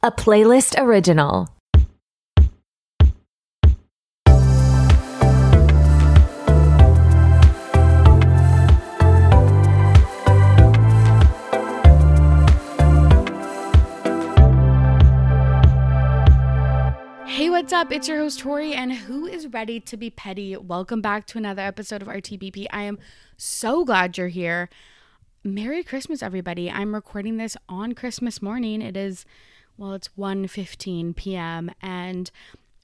a playlist original. Hey, what's up? It's your host Tori, and who is ready to be petty? Welcome back to another episode of RTBP. I am so glad you're here. Merry Christmas, everybody. I'm recording this on Christmas morning. It is, well, it's 1.15 p.m. and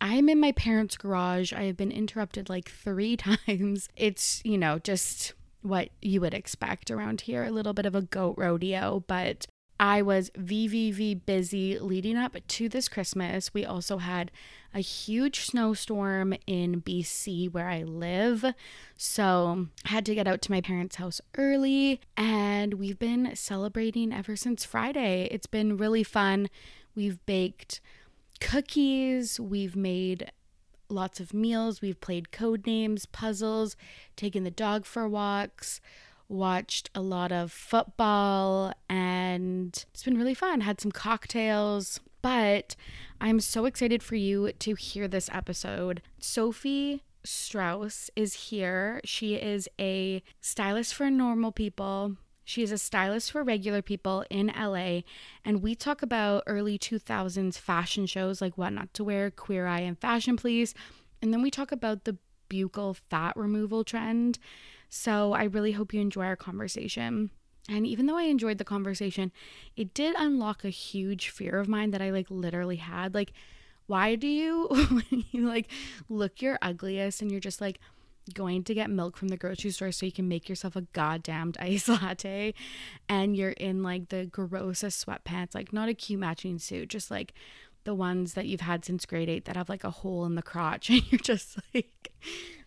I'm in my parents' garage. I have been interrupted like three times. It's, you know, just what you would expect around here. A little bit of a goat rodeo, but I was VVV busy leading up to this Christmas. We also had a huge snowstorm in BC where I live. So, had to get out to my parents' house early and we've been celebrating ever since Friday. It's been really fun. We've baked cookies, we've made lots of meals, we've played code names, puzzles, taken the dog for walks watched a lot of football, and it's been really fun. Had some cocktails, but I'm so excited for you to hear this episode. Sophie Strauss is here. She is a stylist for normal people. She is a stylist for regular people in LA, and we talk about early 2000s fashion shows like What Not to Wear, Queer Eye, and Fashion Police. And then we talk about the buccal fat removal trend so I really hope you enjoy our conversation. And even though I enjoyed the conversation, it did unlock a huge fear of mine that I like literally had. Like, why do you you like look your ugliest and you're just like going to get milk from the grocery store so you can make yourself a goddamned iced latte and you're in like the grossest sweatpants, like not a cute matching suit, just like the ones that you've had since grade eight that have like a hole in the crotch and you're just like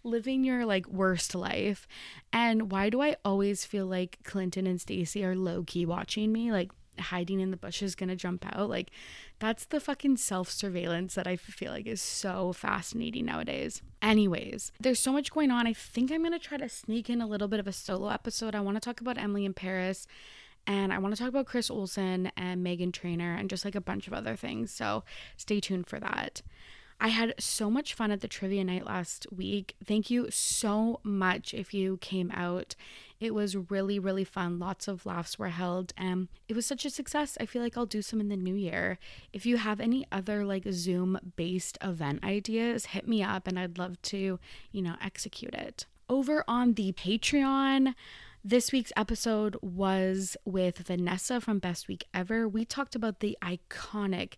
living your like worst life. And why do I always feel like Clinton and Stacy are low key watching me? Like hiding in the bushes gonna jump out. Like that's the fucking self surveillance that I feel like is so fascinating nowadays. Anyways, there's so much going on. I think I'm gonna try to sneak in a little bit of a solo episode. I wanna talk about Emily in Paris and I want to talk about Chris Olsen and Meghan Trainor and just like a bunch of other things. So stay tuned for that. I had so much fun at the trivia night last week. Thank you so much if you came out. It was really, really fun. Lots of laughs were held, and it was such a success. I feel like I'll do some in the new year. If you have any other like Zoom based event ideas, hit me up and I'd love to, you know, execute it. Over on the Patreon, this week's episode was with Vanessa from Best Week Ever. We talked about the iconic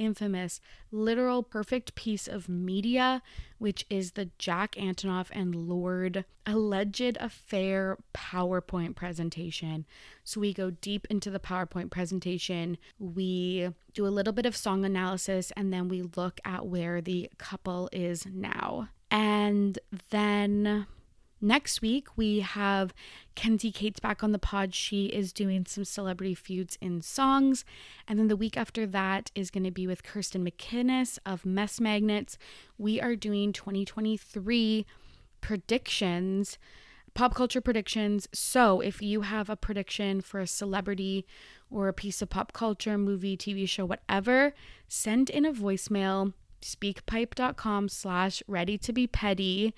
infamous, literal perfect piece of media, which is the Jack Antonoff and Lorde alleged affair PowerPoint presentation. So we go deep into the PowerPoint presentation. We do a little bit of song analysis and then we look at where the couple is now. And then Next week, we have Kenzie Cates back on the pod. She is doing some celebrity feuds in songs. And then the week after that is going to be with Kirsten McInnes of Mess Magnets. We are doing 2023 predictions, pop culture predictions. So if you have a prediction for a celebrity or a piece of pop culture, movie, TV show, whatever, send in a voicemail, speakpipe.com slash ready to be petty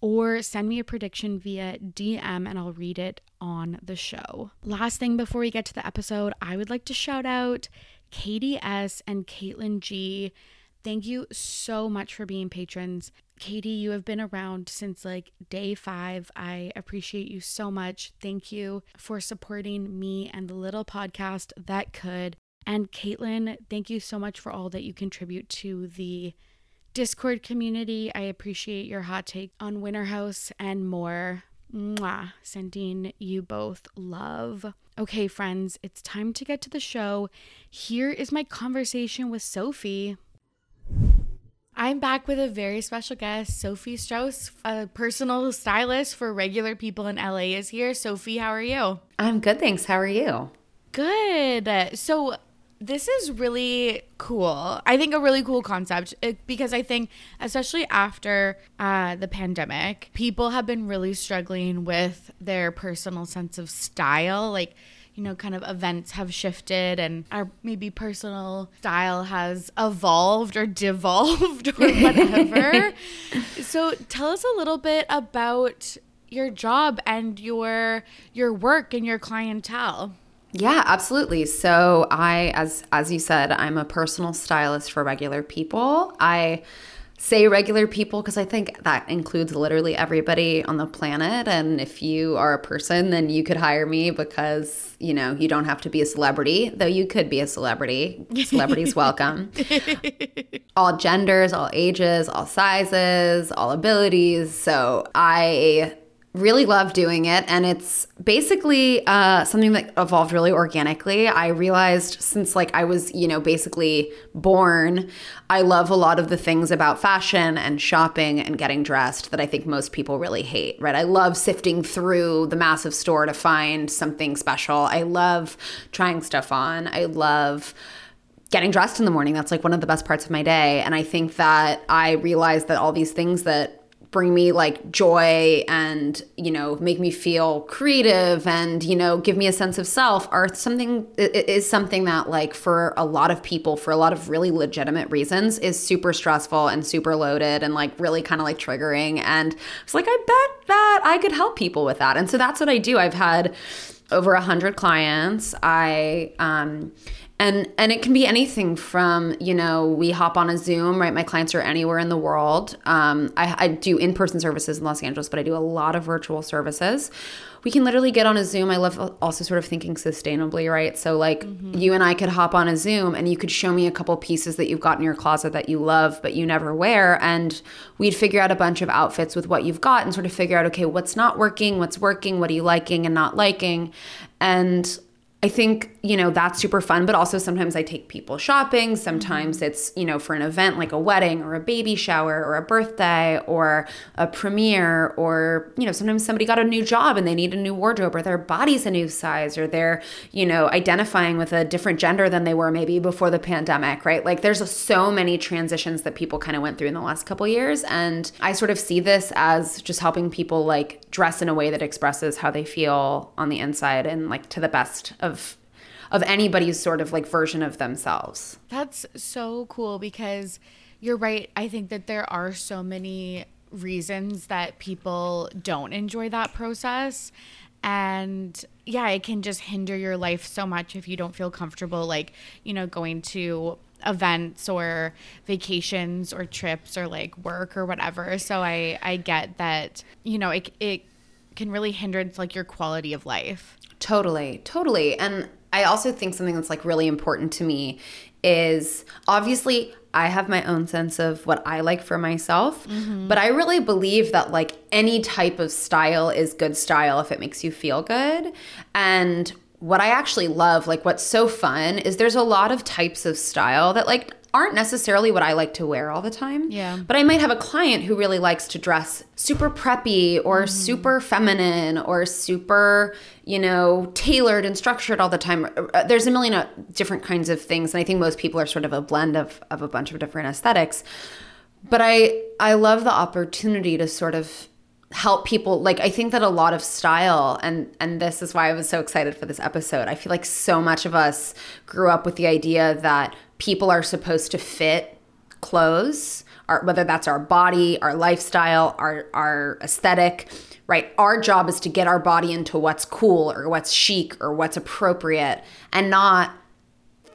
or send me a prediction via DM and I'll read it on the show. Last thing before we get to the episode, I would like to shout out Katie S and Caitlin G. Thank you so much for being patrons. Katie, you have been around since like day five. I appreciate you so much. Thank you for supporting me and the little podcast that could. And Caitlin, thank you so much for all that you contribute to the Discord community. I appreciate your hot take on Winter House and more. Mwah. Sending you both love. Okay, friends, it's time to get to the show. Here is my conversation with Sophie. I'm back with a very special guest. Sophie Strauss, a personal stylist for regular people in LA, is here. Sophie, how are you? I'm good, thanks. How are you? Good. So, this is really cool. I think a really cool concept because I think, especially after uh, the pandemic, people have been really struggling with their personal sense of style. Like, you know, kind of events have shifted and our maybe personal style has evolved or devolved or whatever. so tell us a little bit about your job and your your work and your clientele. Yeah, absolutely. So I as as you said, I'm a personal stylist for regular people. I say regular people because I think that includes literally everybody on the planet. And if you are a person, then you could hire me because, you know, you don't have to be a celebrity, though you could be a celebrity. Celebrities welcome. all genders, all ages, all sizes, all abilities. So I really love doing it and it's basically uh, something that evolved really organically. I realized since like i was you know basically born i love a lot of the things about fashion and shopping and getting dressed that i think most people really hate right? I love sifting through the massive store to find something special. I love trying stuff on. I love getting dressed in the morning. That's like one of the best parts of my day and i think that i realized that all these things that bring me like joy and you know make me feel creative and you know give me a sense of self are something is something that like for a lot of people for a lot of really legitimate reasons is super stressful and super loaded and like really kind of like triggering. And it's like i bet that i could help people with that. And so that's what i do. I've had over a hundred clients. I um and and it can be anything from you know we hop on a zoom right? My clients are anywhere in the world. Um, I, I do in-person services in los angeles but i do a lot of virtual services. We can literally get on a zoom. I love also sort of thinking sustainably right? So like mm-hmm. you and i could hop on a zoom and you could show me a couple pieces that you've got in your closet that you love but you never wear. And we'd figure out a bunch of outfits with what you've got and sort of figure out okay what's not working what's working what are you liking and not liking? And I think, you know, that's super fun, but also sometimes I take people shopping. Sometimes mm-hmm. it's, you know, for an event like a wedding or a baby shower or a birthday or a premiere or, you know, sometimes somebody got a new job and they need a new wardrobe or their body's a new size or they're, you know, identifying with a different gender than they were maybe before the pandemic, right? Like there's so many transitions that people kind of went through in the last couple years. And I sort of see this as just helping people like dress in a way that expresses how they feel on the inside and like to the best of of anybody's sort of like version of themselves. That's so cool because you're right. I think that there are so many reasons that people don't enjoy that process and yeah it can just hinder your life so much if you don't feel comfortable like you know going to events or vacations or trips or like work or whatever so i i get that you know it it can really hinder like your quality of life Totally, totally. And I also think something that's like really important to me is obviously I have my own sense of what I like for myself, mm-hmm. but I really believe that like any type of style is good style if it makes you feel good. And what I actually love, like what's so fun is there's a lot of types of style that like aren't necessarily what I like to wear all the time. Yeah. But I might have a client who really likes to dress super preppy or mm. super feminine or super, you know, tailored and structured all the time. Uh, there's a million different kinds of things. And I think most people are sort of a blend of, of a bunch of different aesthetics. But I I love the opportunity to sort of help people like i think that a lot of style and and this is why i was so excited for this episode i feel like so much of us grew up with the idea that people are supposed to fit clothes, our, whether that's our body, our lifestyle, our, our aesthetic, right? Our job is to get our body into what's cool or what's chic or what's appropriate and not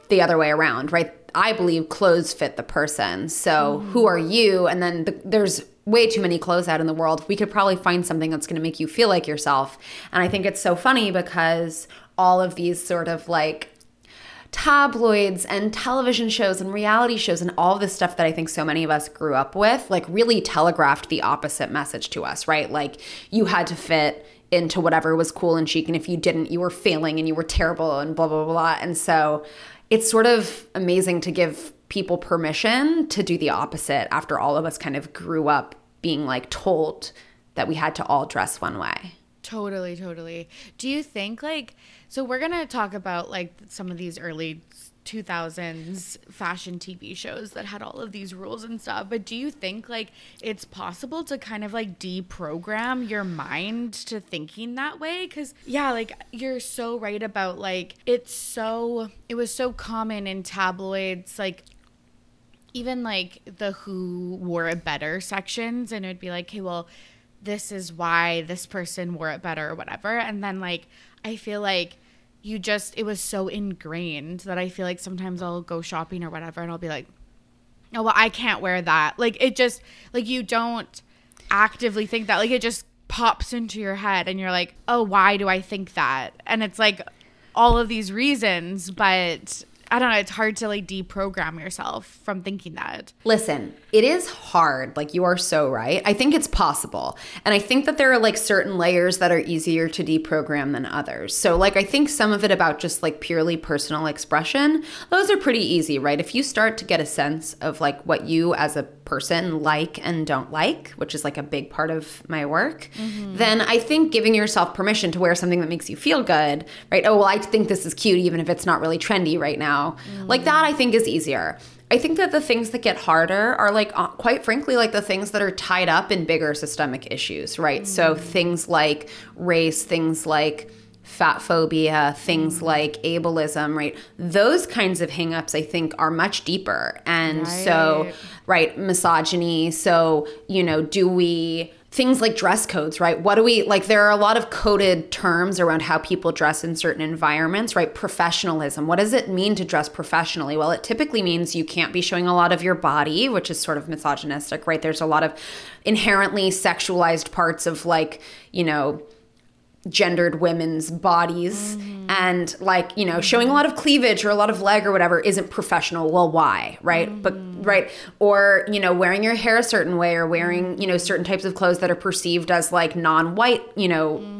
the other way around, right? I believe clothes fit the person. So mm. who are you? And then the, there's way too many clothes out in the world. We could probably find something that's going to make you feel like yourself. And I think it's so funny because all of these sort of like tabloids and television shows and reality shows and all this stuff that I think so many of us grew up with, like really telegraphed the opposite message to us, right? Like you had to fit into whatever was cool and chic. And if you didn't, you were failing and you were terrible and blah, blah, blah. And so it's sort of amazing to give people permission to do the opposite after all of us kind of grew up being like told that we had to all dress one way. Totally, totally. Do you think like so we're to talk about like some of these early 2000s fashion TV shows that had all of these rules and stuff. But do you think like it's possible to kind of like deprogram your mind to thinking that way? Cuz yeah, like you're so right about like it's so it was so common in tabloids like even like the who wore it better sections and it would be like, "Okay, well, this is why this person wore it better or whatever." And then like I feel like you just it was so ingrained that I feel like sometimes I'll go shopping or whatever and I'll be like, "Oh, well, I can't wear that." Like it just like you don't actively think that. Like it just pops into your head and you're like, "Oh, why do I think that?" And it's like all of these reasons, but I don't know, it's hard to like deprogram yourself from thinking that. Listen, it is hard. Like you are so right. I think it's possible. And I think that there are like certain layers that are easier to deprogram than others. So like I think some of it about just like purely personal expression, those are pretty easy, right? If you start to get a sense of like what you as a person like and don't like, which is like a big part of my work, mm-hmm. then I think giving yourself permission to wear something that makes you feel good, right? Oh, well, I think this is cute even if it's not really trendy right now now. Mm. Like that, I think is easier. I think that the things that get harder are like, uh, quite frankly, like the things that are tied up in bigger systemic issues, right? Mm. So things like race, things like fat phobia, things mm. like ableism, right? Those kinds of hangups, I think, are much deeper. And right. so, right, misogyny. So, you know, do we things like dress codes, right? What do we like? There are a lot of coded terms around how people dress in certain environments, right? Professionalism. What does it mean to dress professionally? Well, it typically means you can't be showing a lot of your body, which is sort of misogynistic, right? There's a lot of inherently sexualized parts of like, you know, gendered women's bodies. Mm-hmm. and like you know showing a lot of cleavage or a lot of leg or whatever isn't professional. Well why right? Mm-hmm. but right. Or you know wearing your hair a certain way or wearing you know certain types of clothes that are perceived as like non-white you know mm-hmm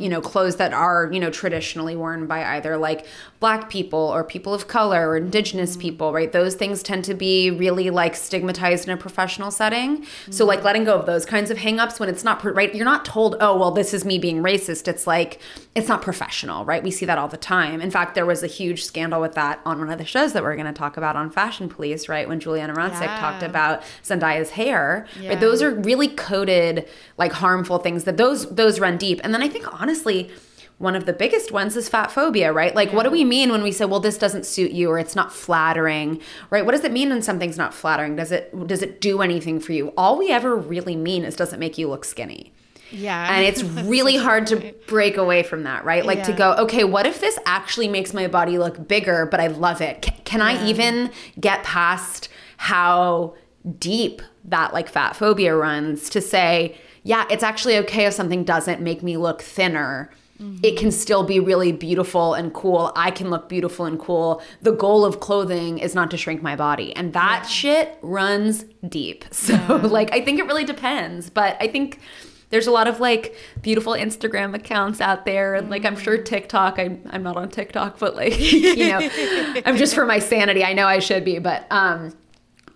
you know clothes that are you know traditionally worn by either like black people or people of color or indigenous mm-hmm. people right those things tend to be really like stigmatized in a professional setting mm-hmm. so like letting go of those kinds of hangups when it's not right you're not told oh well this is me being racist it's like it's not professional right we see that all the time in fact there was a huge scandal with that on one of the shows that we're going to talk about on fashion police right when Giuliana Rancic yeah. talked about zendaya's hair yeah. right those are really coded like harmful things that those those run deep and then i think honestly one of the biggest ones is fat phobia, right? Like, yeah. what do we mean when we say, "Well, this doesn't suit you," or "It's not flattering," right? What does it mean when something's not flattering? Does it does it do anything for you? All we ever really mean is, does it make you look skinny? Yeah. And it's really hard to break away from that, right? Like yeah. to go, okay, what if this actually makes my body look bigger, but I love it? C- can yeah. I even get past how deep that like fat phobia runs to say, yeah, it's actually okay if something doesn't make me look thinner. Mm-hmm. It can still be really beautiful and cool. I can look beautiful and cool. The goal of clothing is not to shrink my body. And that yeah. shit runs deep. So, like, I think it really depends. But I think there's a lot of like beautiful Instagram accounts out there. And like, I'm sure mm-hmm. TikTok, I'm I'm not on TikTok, but like, you know, I'm just for my sanity. I know I should be. But, um,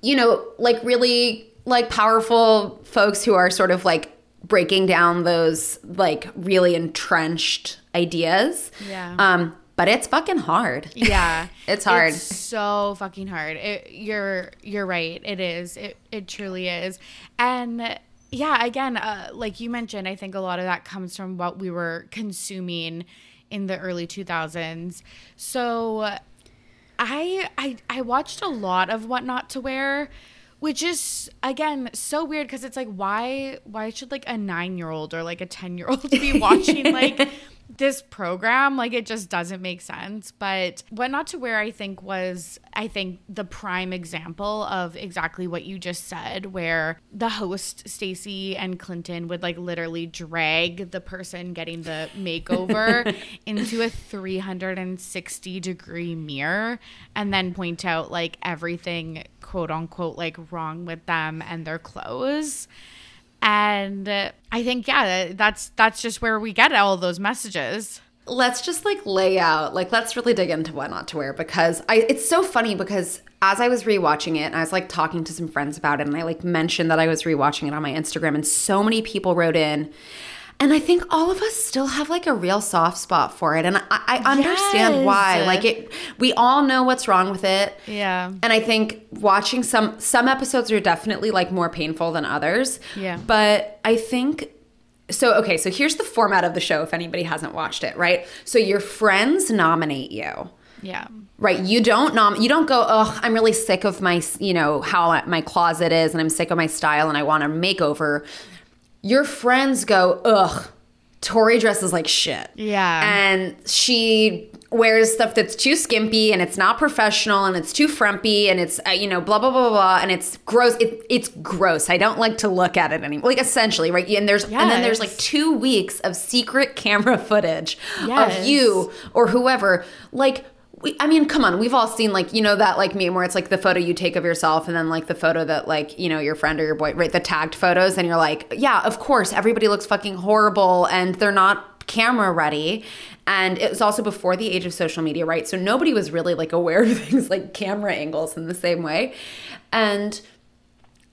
you know, like really like powerful folks who are sort of like breaking down those like really entrenched ideas. Yeah. Um, but it's fucking hard. Yeah, it's hard. It's so fucking hard. It, you're you're right. It is. It it truly is. And yeah, again, uh, like you mentioned, I think a lot of that comes from what we were consuming in the early 2000s. So I I I watched a lot of what not to wear which is again so weird because it's like why why should like a nine year old or like a 10 year old be watching like this program like it just doesn't make sense. But what not to wear i think was i think the prime example of exactly what you just said where the host stacy and clinton would like literally drag the person getting the makeover into a 360 degree mirror and then point out like everything quote unquote like wrong with them and their clothes and I think yeah, that's that's just where we get all those messages. Let's just like lay out, like let's really dig into what not to wear because I it's so funny because as I was rewatching it and I was like talking to some friends about it and I like mentioned that I was rewatching it on my Instagram and so many people wrote in And I think all of us still have like a real soft spot for it. And I, I understand Yes. why. Like it we all know what's wrong with it. Yeah. And I think watching some some episodes are definitely like more painful than others. Yeah. But I think so okay, so here's the format of the show if anybody hasn't watched it, right? So your friends nominate you. Yeah. Right, you don't nom you don't go, "Oh, I'm really sick of my, you know, how my closet is and I'm sick of my style and I want a makeover." Your friends go, "Ugh, Tori dresses like shit." Yeah. And she wears stuff that's too skimpy and it's not professional and it's too frumpy and it's uh, you know blah blah blah blah blah and it's gross it, it's gross i don't like to look at it anymore like essentially right and there's and then there's like two weeks of secret camera footage Yes. of you or whoever like we, I mean, come on. We've all seen like you know that like meme where it's like the photo you take of yourself, and then like the photo that like you know your friend or your boy, right? The tagged photos, and you're like, yeah, of course, everybody looks fucking horrible, and they're not camera ready. And it was also before the age of social media, right? So nobody was really like aware of things like camera angles in the same way, and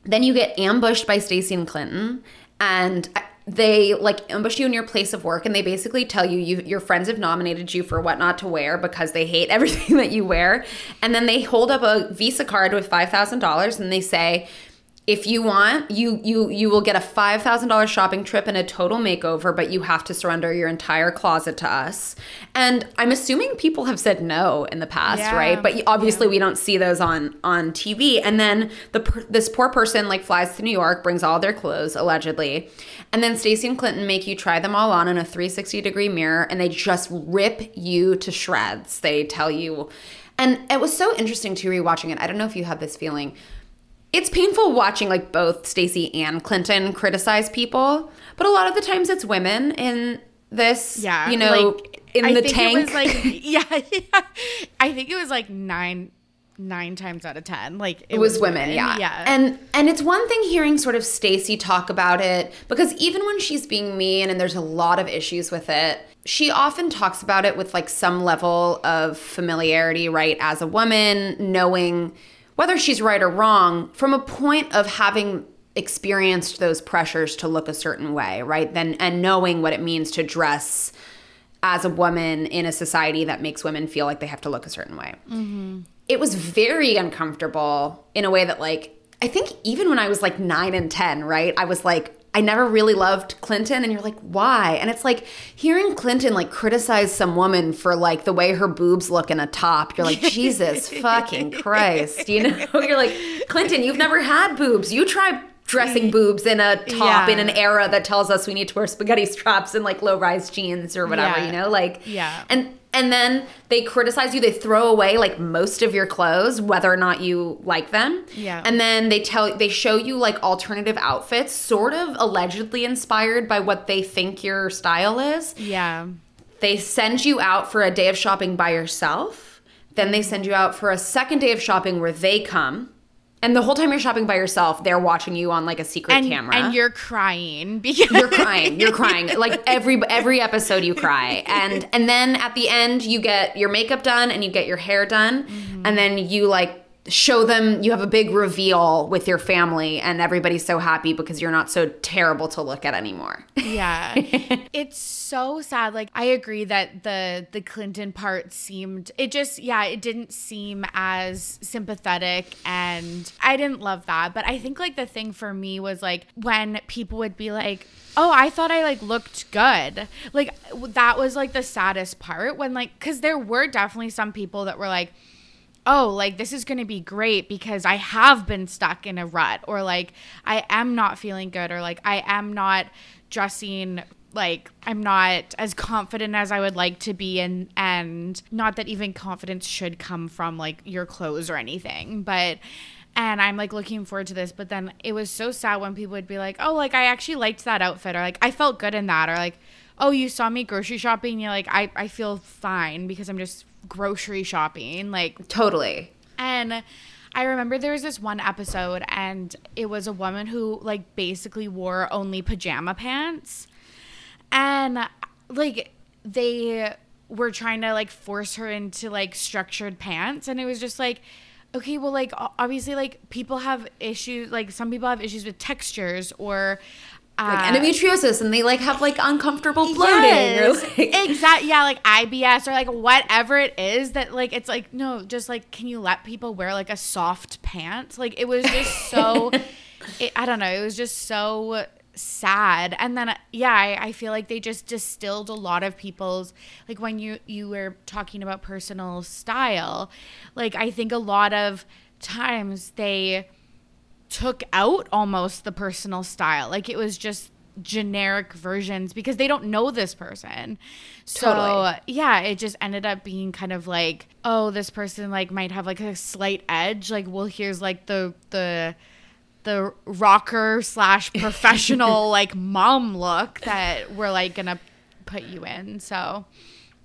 then you get ambushed by Stacy and Clinton, and they like ambush you in your place of work, and they basically tell you, you your friends have nominated you for what not to wear because they hate everything that you wear, and then they hold up a Visa card with five thousand dollars, and they say. If you want, you you you will get a five thousand dollars shopping trip and a total makeover, but you have to surrender your entire closet to us. And I'm assuming people have said no in the past, Yeah. right? But obviously we don't see those on on TV. And then the this poor person like flies to New York, brings all their clothes allegedly, and then Stacy and Clinton make you try them all on in a 360 degree mirror, and they just rip you to shreds. They tell you, and it was so interesting to rewatching it. I don't know if you had this feeling. It's painful watching like both Stacy and Clinton criticize people, but a lot of the times it's women in this. Yeah. you know, like, in I the think tank. It was like yeah, yeah. I think it was like nine nine times out of ten. Like It was women, yeah. Yeah. And and it's one thing hearing sort of Stacy talk about it because even when she's being mean and there's a lot of issues with it, she often talks about it with like some level of familiarity, right? As a woman, knowing whether she's right or wrong from a point of having experienced those pressures to look a certain way, right? Then and knowing what it means to dress as a woman in a society that makes women feel like they have to look a certain way. Mm-hmm. It was very uncomfortable in a way that, like, I think even when I was like nine and 10, right? I was like, I never really loved Clinton. And you're like, why? And it's like hearing Clinton like criticize some woman for like the way her boobs look in a top. You're like, Jesus fucking Christ. You know, you're like, Clinton, you've never had boobs. You try dressing mm. boobs in a top Yeah. in an era that tells us we need to wear spaghetti straps and like low rise jeans or whatever, Yeah. you know? Like, Yeah. And and then they criticize you. They throw away like most of your clothes, whether or not you like them. Yeah. And then they tell they show you like alternative outfits, sort of allegedly inspired by what they think your style is. yeah. They send you out for a day of shopping by yourself. Then they send you out for a second day of shopping where they come. And the whole time you're shopping by yourself, they're watching you on like a secret And, camera. and you're crying because you're crying. You're crying. Like every every episode you cry. And and then at the end you get your makeup done and you get your hair done. Mm-hmm. And then you like show them you have a big reveal with your family and everybody's so happy because you're not so terrible to look at anymore. Yeah. It's so sad. Like i agree that the the clinton part seemed it just yeah it didn't seem as sympathetic and i didn't love that. But i think like the thing for me was like when people would be like oh i thought i like looked good. Like that was like the saddest part when like because there were definitely some people that were like oh, like this is going to be great because I have been stuck in a rut, or like I am not feeling good, or like I am not dressing like I'm not as confident as I would like to be and and not that even confidence should come from like your clothes or anything but and I'm like looking forward to this but then it was so sad when people would be like oh like I actually liked that outfit or like I felt good in that or like oh you saw me grocery shopping you're like I, I feel fine because I'm just grocery shopping like totally and I remember there was this one episode, and it was a woman who, like, basically wore only pajama pants. And, like, they were trying to, like, force her into, like, structured pants. And it was just like, okay, well, like, obviously, like, people have issues, like, some people have issues with textures or like Uh, endometriosis and they like have like uncomfortable bloating or like exactly. Yeah, like IBS or like whatever it is that like it's like no, just like can you let people wear like a soft pants Like it was just so. it, I don't know. It was just so sad and then yeah I, I feel like they just distilled a lot of people's like when you you were talking about personal style like i think a lot of times they took out almost the personal style. Like it was just generic versions because they don't know this person. So Totally. yeah, it just ended up being kind of like, oh, this person like might have like a slight edge. Like, well, here's like the the the rocker slash professional like mom look that we're like gonna put you in. So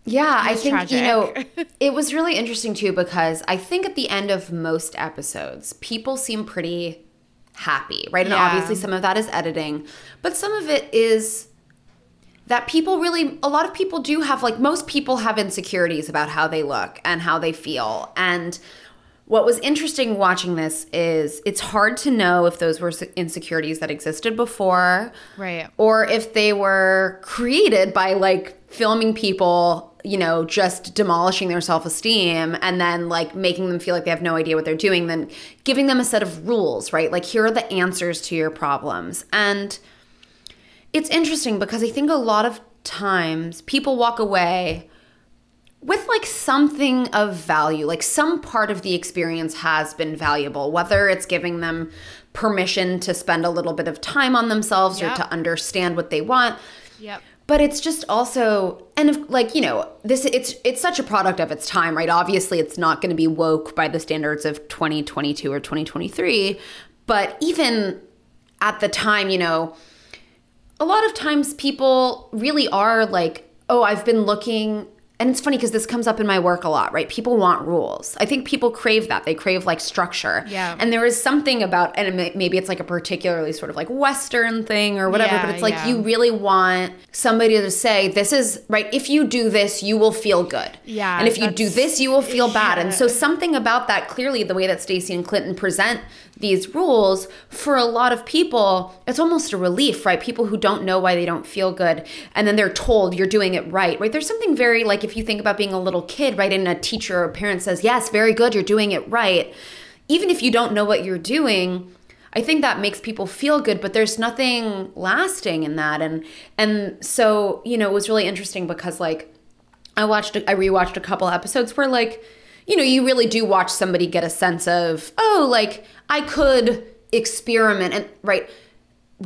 Yeah, I think you know it was really interesting too because I think at the end of most episodes, people seem pretty happy, right? And Yeah. obviously some of that is editing, but some of it is that people really a lot of people do have like most people have insecurities about how they look and how they feel. And what was interesting watching this is it's hard to know if those were insecurities that existed before Right. or if they were created by like filming people you know just demolishing their self-esteem and then like making them feel like they have no idea what they're doing then giving them a set of rules right like here are the answers to your problems and it's interesting because i think a lot of times people walk away with like something of value like some part of the experience has been valuable whether it's giving them permission to spend a little bit of time on themselves Yep. or to understand what they want Yep. But it's just also and if like you know this it's it's such a product of its time right obviously it's not going to be woke by the standards of 2022 or 2023 but even at the time you know a lot of times people really are like, oh, I've been looking. And it's funny because this comes up in my work a lot, right? People want rules. I think people crave that. They crave like structure. Yeah. And there is something about, and maybe it's like a particularly sort of like Western thing or whatever, Yeah, but it's like yeah. you really want somebody to say, this is right. If you do this, you will feel good. Yeah, And if you do this, you will feel bad. And so something about that clearly the way that Stacy and Clinton present these rules for a lot of people it's almost a relief right people who don't know why they don't feel good and then they're told you're doing it right right there's something very like if you think about being a little kid right and a teacher or parent says yes very good you're doing it right even if you don't know what you're doing I think that makes people feel good, but there's nothing lasting in that. And and so, you know, it was really interesting because like I watched, I rewatched a couple episodes where, like, you know, you really do watch somebody get a sense of, oh, like, I could experiment and, right,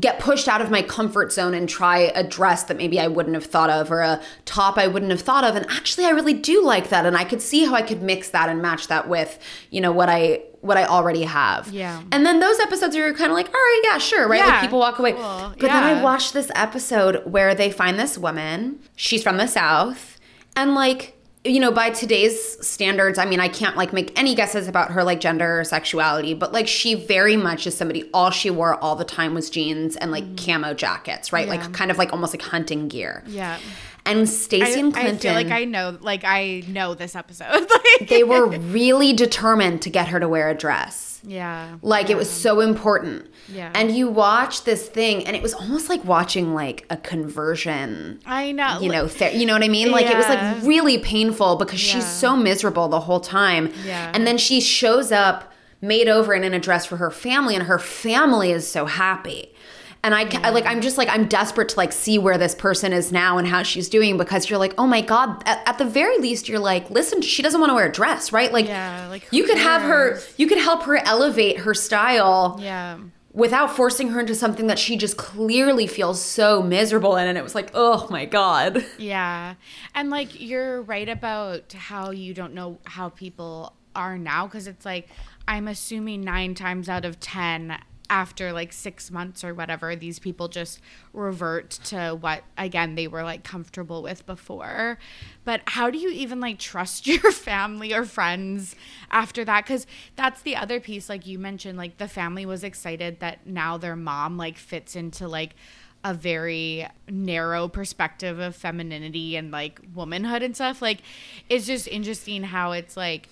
get pushed out of my comfort zone and try a dress that maybe I wouldn't have thought of or a top I wouldn't have thought of. And actually, I really do like that. And I could see how I could mix that and match that with, you know, what I, what I already have. Yeah. And then those episodes are kind of like, all right, yeah, sure, right? Yeah, Like people walk away. cool, But then I yeah. watched this episode where they find this woman. She's from the South. And like, you know, by today's standards, I mean, I can't like make any guesses about her like gender or sexuality, but like she very much is somebody, all she wore all the time was jeans and like mm. camo jackets, right? Yeah. Like kind of like almost like hunting gear. Yeah. And I, Stacy and I Clinton, feel like I know, like I know this episode. like, they were really determined to get her to wear a dress. yeah, Like it was so important. Yeah. And you watch this thing and it was almost like watching like a conversion I know. you know, ther- you know what I mean? Like it was like really painful because Yeah. she's so miserable the whole time. Yeah. And then she shows up made over and in a dress for her family and her family is so happy. And I, ca- like I'm just like I'm desperate to like see where this person is now and how she's doing because you're like oh my god at, at the very least you're like listen she doesn't want to wear a dress right like Yeah, like, you could have her you could help her elevate her style yeah. without forcing her into something that she just clearly feels so miserable in and it was like oh my god Yeah. And like you're right about how you don't know how people are now because it's like I'm assuming 9 times out of 10 after like 6 months or whatever these people just revert to what again they were like comfortable with before. But how do you even like trust your family or friends after that cuz that's the other piece like you mentioned like the family was excited that now their mom like fits into like a very narrow perspective of femininity and like womanhood and stuff. Like it's just interesting how it's like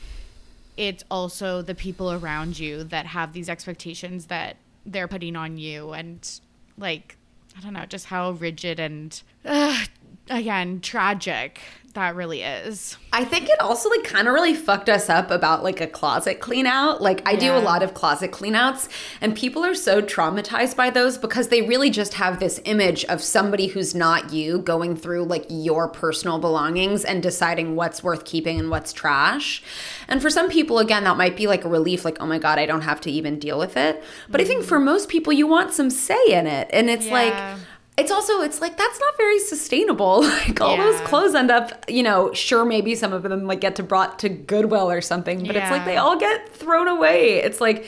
it's also the people around you that have these expectations that they're putting on you and like I don't know, just how rigid and uh, again tragic that really is. I think it also like kind of really fucked us up about like a closet clean out. Like I do a lot of closet clean outs and people are so traumatized by those because they really just have this image of somebody who's not you going through like your personal belongings and deciding what's worth keeping and what's trash. And for some people again that might be like a relief like oh my god, I don't have to even deal with it. But I think mm. for most people you want some say in it and it's Yeah. like it's also it's like that's not very sustainable. Like all those clothes end up you know sure maybe some of them like get to brought to goodwill or something but it's like they all get thrown away. It's like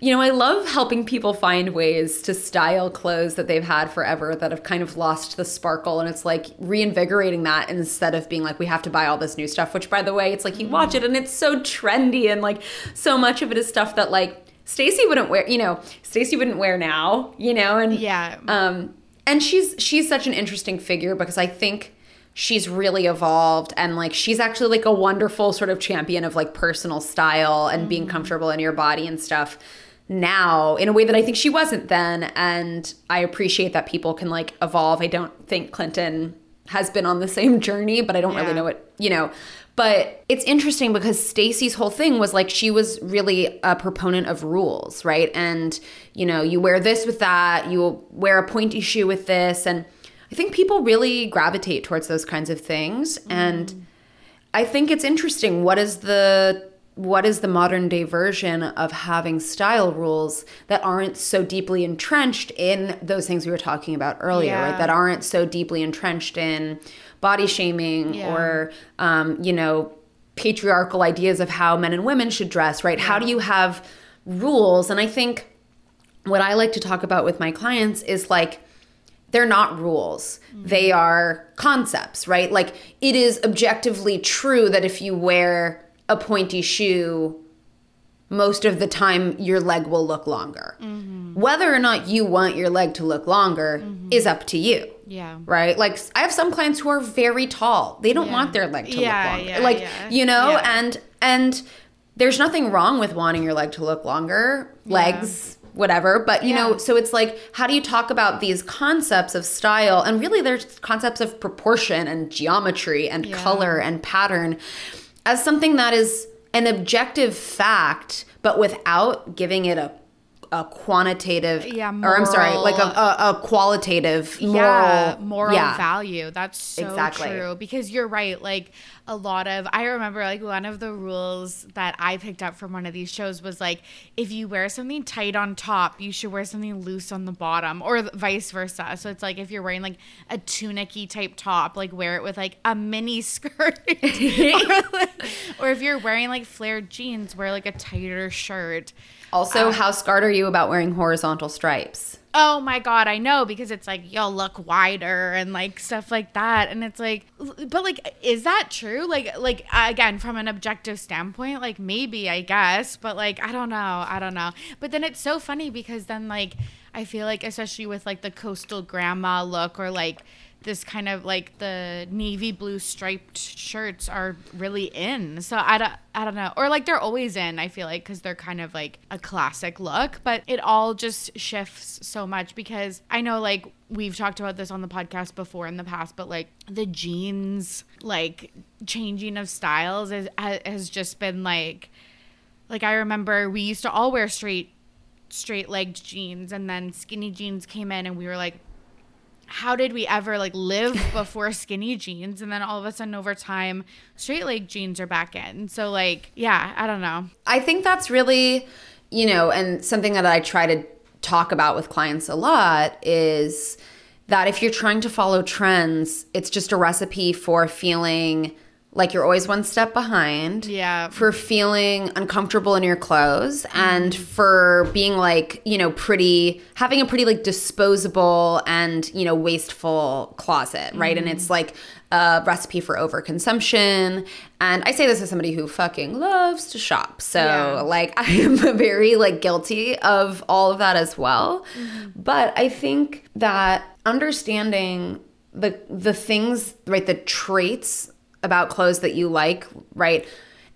you know i love helping people find ways to style clothes that they've had forever that have kind of lost the sparkle and it's like reinvigorating that instead of being like we have to buy all this new stuff which by the way it's like you watch it and it's so trendy and like so much of it is stuff that like Stacy wouldn't wear, you know, Stacy wouldn't wear now, you know, and Yeah. um, and she's she's such an interesting figure because I think she's really evolved and like she's actually like a wonderful sort of champion of like personal style and being mm. comfortable in your body and stuff now in a way that I think she wasn't then and I appreciate that people can like evolve. I don't think Clinton has been on the same journey, but I don't Yeah. really know what, you know. But it's interesting because Stacy's whole thing was like she was really a proponent of rules, right? And you know, you wear this with that, you wear a pointy shoe with this, and I think people really gravitate towards those kinds of things. Mm. And I think it's interesting. What is the what is the modern day version of having style rules that aren't so deeply entrenched in those things we were talking about earlier, Yeah. right? That aren't so deeply entrenched in body shaming Yeah. or um, you know patriarchal ideas of how men and women should dress, right? How do you have rules? And I think what I like to talk about with my clients is like they're not rules. Mm-hmm. They are concepts, right? Like it is objectively true that if you wear a pointy shoe, most of the time your leg will look longer. Mm-hmm. Whether or not you want your leg to look longer mm-hmm. is up to you. Yeah. Right? Like I have some clients who are very tall. They don't want their leg to Yeah, look longer. yeah, like, yeah. you know, Yeah. and and there's nothing wrong with wanting your leg to look longer, legs, whatever, but you know, so it's like how do you talk about these concepts of style and really there's concepts of proportion and geometry and Yeah. color and pattern as something that is an objective fact but without giving it a a quantitative Yeah, or I'm sorry, like a, a, a qualitative moral yeah, moral yeah. value. That's so Exactly. true because you're right. Like a lot of, I remember like one of the rules that I picked up from one of these shows was like, if you wear something tight on top, you should wear something loose on the bottom, or vice versa. So it's like if you're wearing like a tunicky type top, like wear it with like a mini skirt, or, like- or if you're wearing like flared jeans, wear like a tighter shirt. Also, um, how scarred are you about wearing horizontal stripes? Oh my god i know because it's like you'll look wider and like stuff like that. And it's like but like is that true? Like like again from an objective standpoint like maybe i guess but like i don't know i don't know. But then it's so funny because then like i feel like especially with like the coastal grandma look or like this kind of like the navy blue striped shirts are really in. So I don't, I don't know. Or like they're always in, I feel like, because they're kind of like a classic look. But it all just shifts so much because I know like we've talked about this on the podcast before in the past, but like the jeans, like changing of styles is, has just been like, like I remember we used to all wear straight straight legged jeans and then skinny jeans came in and we were like how did we ever like live before skinny jeans? And then all of a sudden over time straight leg jeans are back in. So like yeah i don't know. I think that's really, you know, and something that I try to talk about with clients a lot is that if you're trying to follow trends, it's just a recipe for feeling like you're always one step behind. Yeah. For feeling uncomfortable in your clothes and mm-hmm. for being like, you know, pretty, having a pretty like disposable and, you know, wasteful closet, right? And it's mm-hmm. like a recipe for overconsumption. And I say this as somebody who fucking loves to shop. So, Yeah. like, I am very like guilty of all of that as well. Mm-hmm. But I think that understanding the the things, right, the traits about clothes that you like, right?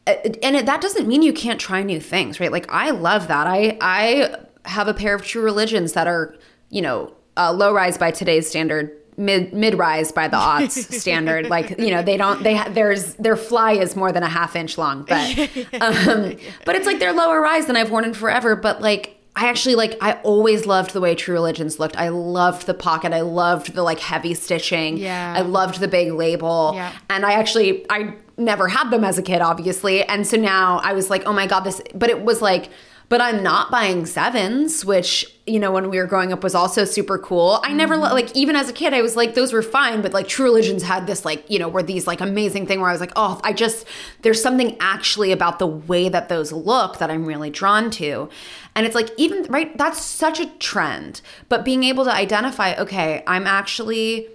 Uh, And it, that doesn't mean you can't try new things, right? Like I love that. I I have a pair of True Religions that are, you know, uh, low rise by today's standard mid mid rise by the aughts standard like you know they don't they there's their fly is more than a half inch long but um, but it's like they're lower rise than i've worn in forever but like I actually like I always loved the way True Religions looked. I loved the pocket. I loved the like heavy stitching. Yeah. I loved the big label. Yeah. And I actually I never had them as a kid obviously. And so now I was like, "Oh my god, this but it was like but I'm not buying sevens, which, you know, when we were growing up was also super cool. I never, Mm-hmm. like, even as a kid, I was like, those were fine, but like True Religions had this, like, you know, were these like amazing thing where I was like, oh, I just, there's something actually about the way that those look that I'm really drawn to. And it's like, even, right, that's such a trend. But being able to identify, okay, I'm actually,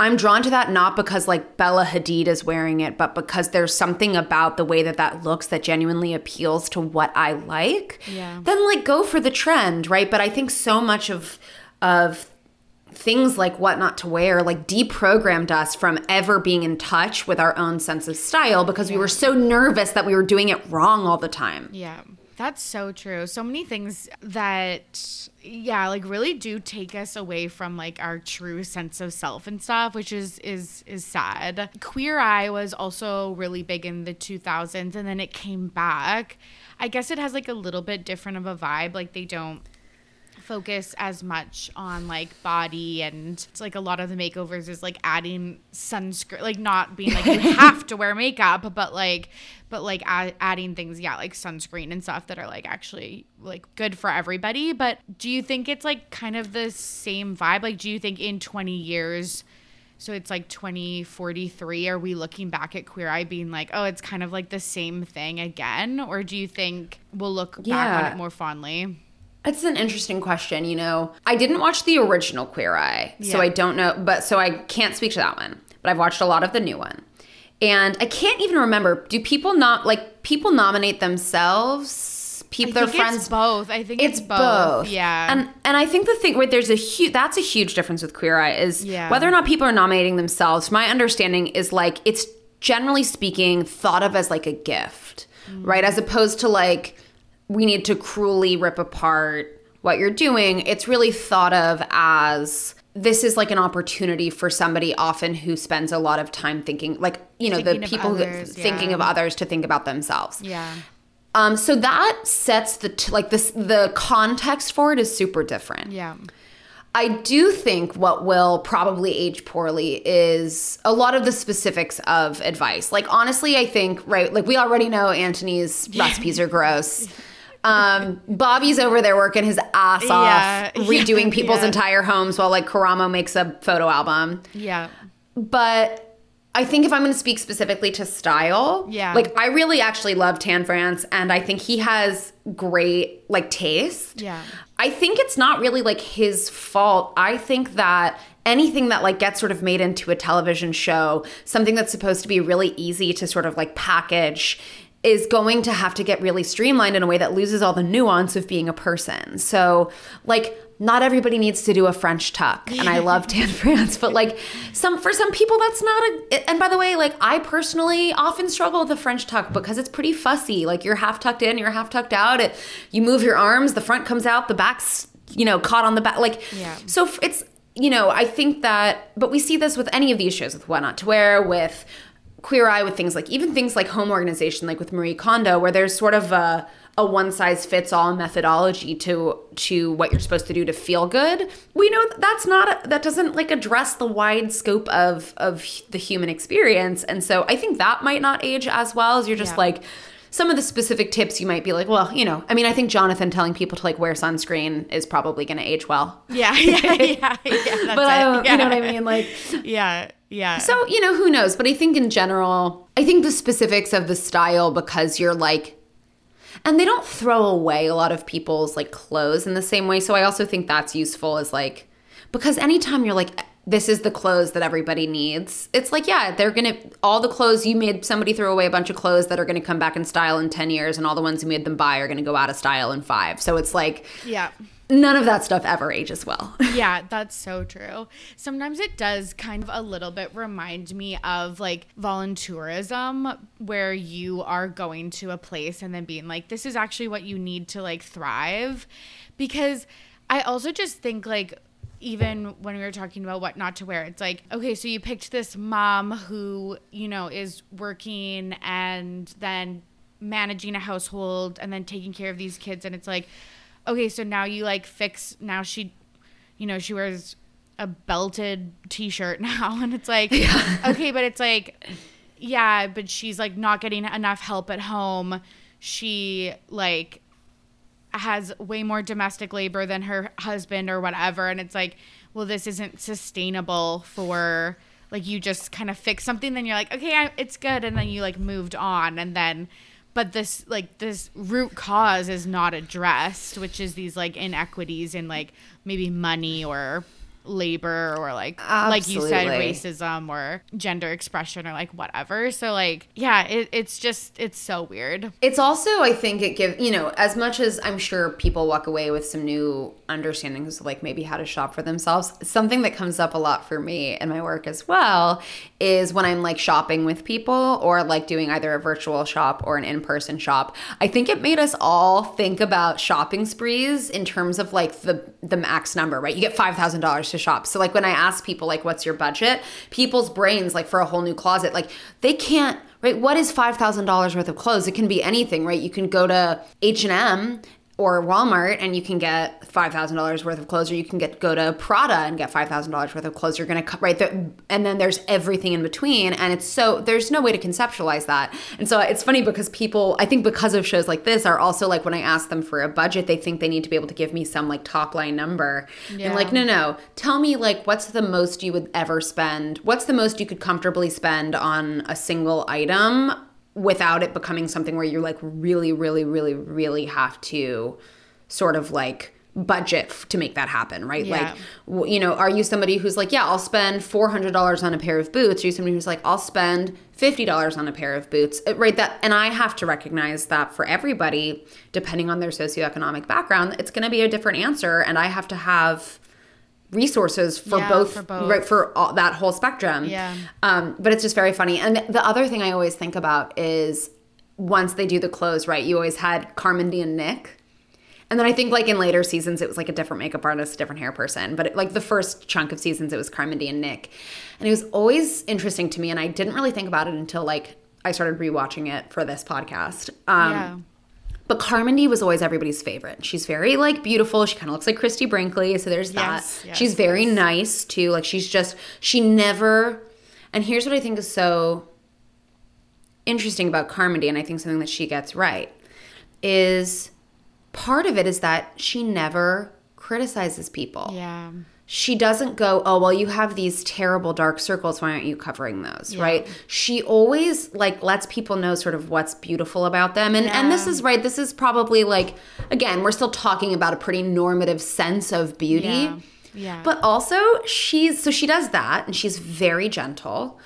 I'm drawn to that not because like Bella Hadid is wearing it, but because there's something about the way that that looks that genuinely appeals to what I like. Yeah. Then like go for the trend, right? But I think so much of of things like what not to wear like deprogrammed us from ever being in touch with our own sense of style because we were so nervous that we were doing it wrong all the time. Yeah. That's so true. So many things that yeah, like really do take us away from like our true sense of self and stuff, which is is is sad. Queer Eye was also really big in the 2000s and then it came back. I guess it has like a little bit different of a vibe. Like they don't focus as much on like body and it's like a lot of the makeovers is like adding sunscreen like not being like you have to wear makeup but like but like add, adding things yeah like sunscreen and stuff that are like actually like good for everybody. But do you think it's like kind of the same vibe? Like do you think in 20 years so it's like 2043 are we looking back at queer eye being like oh it's kind of like the same thing again? Or do you think we'll look back on it more fondly It's an interesting question. You know, I didn't watch the original Queer Eye, so I don't know, but so I can't speak to that one. But I've watched a lot of the new one. And I can't even remember. Do people not like people nominate themselves? People, their friends. it's both. I think It's it's, both. Yeah. And and I think the thing where there's a huge that's a huge difference with Queer Eye is Yeah. whether or not people are nominating themselves. My understanding is like it's generally speaking thought of as like a gift, Mm. right? As opposed to like we need to cruelly rip apart what you're doing. It's really thought of as this is like an opportunity for somebody often who spends a lot of time thinking like you know Thinking the people who others, thinking yeah. of others to think about themselves yeah. um, so that sets the t- like this the context for it is super different. Yeah. I do think what will probably age poorly is a lot of the specifics of advice. Like honestly, I think right, like we already know Antoni's recipes are gross. Um, Bobby's over there working his ass Yeah, off, redoing people's yeah. entire homes while like Karamo makes a photo album Yeah. but I think if I'm going to speak specifically to style, Yeah. like I really actually love Tan France, and I think he has great like taste. Yeah. I think it's not really like his fault. I think that anything that like gets sort of made into a television show, something that's supposed to be really easy to sort of like package is going to have to get really streamlined in a way that loses all the nuance of being a person. So, like not everybody needs to do a French tuck, and I love Tan France, but like some for some people that's not a. And by the way, like I personally often struggle with a French tuck because it's pretty fussy. Like you're half tucked in, you're half tucked out. It, you move your arms, the front comes out, the back's you know caught on the back. Like Yeah. so it's you know I think that, but we see this with any of these shows with What Not to Wear with. Queer Eye with things like even things like home organization, like with Marie Kondo, where there's sort of a a one size fits all methodology to to what you're supposed to do to feel good. We know that that's not a, that doesn't like address the wide scope of of the human experience, and so I think that might not age as well as you're just Yeah. like some of the specific tips you might be like, well, you know, I mean, I think Jonathan telling people to like wear sunscreen is probably going to age well. Yeah. Yeah. Yeah. yeah that's But it. yeah. you know what I mean? Like, Yeah. Yeah. so, you know, who knows? But I think in general, I think the specifics of the style because you're like, and they don't throw away a lot of people's like clothes in the same way. So I also think that's useful as like, because anytime you're like, this is the clothes that everybody needs. It's like, yeah, they're gonna, all the clothes you made somebody throw away a bunch of clothes that are gonna come back in style in 10 years, and all the ones you made them buy are gonna go out of style in five. So it's like, yeah. none of that stuff ever ages well. yeah, that's so true. Sometimes it does kind of a little bit remind me of like volunteerism, where you are going to a place and then being like, this is actually what you need to like thrive. Because I also just think like, even when we were talking about what not to wear, it's like, okay, so you picked this mom who, you know, is working and then managing a household and then taking care of these kids. And it's like, okay, so now you like fix, now she, you know, she wears a belted t shirt now. And it's like, yeah. okay, but it's like, yeah, but she's like not getting enough help at home. She like has way more domestic labor than her husband or whatever. And it's like well this isn't sustainable for like you just kind of fix something. Then you're like okay I, it's good. And then you like moved on. And then but this like this root cause is not addressed which is these like inequities in like maybe money or labor or like Absolutely. like you said racism or gender expression or like whatever. So like yeah it, it's just it's so weird. It's also i think it gives you know as much as i'm sure people walk away with some new understandings of like maybe how to shop for themselves something that comes up a lot for me in my work as well is when i'm like shopping with people or like doing either a virtual shop or an in-person shop i think it made us all think about shopping sprees in terms of like the the max number right? You get $5000 to shop. So like when I ask people like what's your budget, people's brains like for a whole new closet, like they can't right? What is $5000 worth of clothes? It can be anything right? You can go to h&m or Walmart and you can get $5,000 worth of clothes or you can get go to Prada and get $5,000 worth of clothes you're going to cut right there and then there's everything in between and it's so there's no way to conceptualize that. And so it's funny because people I think because of shows like this are also like when I ask them for a budget they think they need to be able to give me some like top line number. Yeah. And like no no, tell me like what's the most you would ever spend? What's the most you could comfortably spend on a single item without it becoming something where you're like really, really, really, really have to sort of like budget to make that happen, right? Yeah. Like, you know, are you somebody who's like, yeah, I'll spend $400 on a pair of boots? Are you somebody who's like, I'll spend $50 on a pair of boots? Right. That, and I have to recognize that for everybody, depending on their socioeconomic background, it's going to be a different answer. And I have to have resources for, yeah, both, for both, right for all, that whole spectrum. Yeah. Um but it's just very funny. And the other thing i always think about is once they do the clothes right you always had Carmindy and nick. And then i think like in later seasons it was like a different makeup artist a different hair person. But it, like the first chunk of seasons it was Carmindy and nick. And it was always interesting to me and i didn't really think about it until like i started rewatching it for this podcast. Um yeah but Carmindy was always everybody's favorite. She's very like beautiful. She kind of looks like Christie Brinkley, so there's yes, that. Yes, she's very yes. nice too. Like she's just she never. And here's what I think is so interesting about Carmindy, and I think something that she gets right is part of it is that she never criticizes people. Yeah she doesn't go, oh, well, you have these terrible dark circles. Why aren't you covering those? Yeah. Right. She always like lets people know sort of what's beautiful about them. And, yeah. and this is right. This is probably like, again, we're still talking about a pretty normative sense of beauty. Yeah. yeah. But also, she's so she does that and she's very gentle.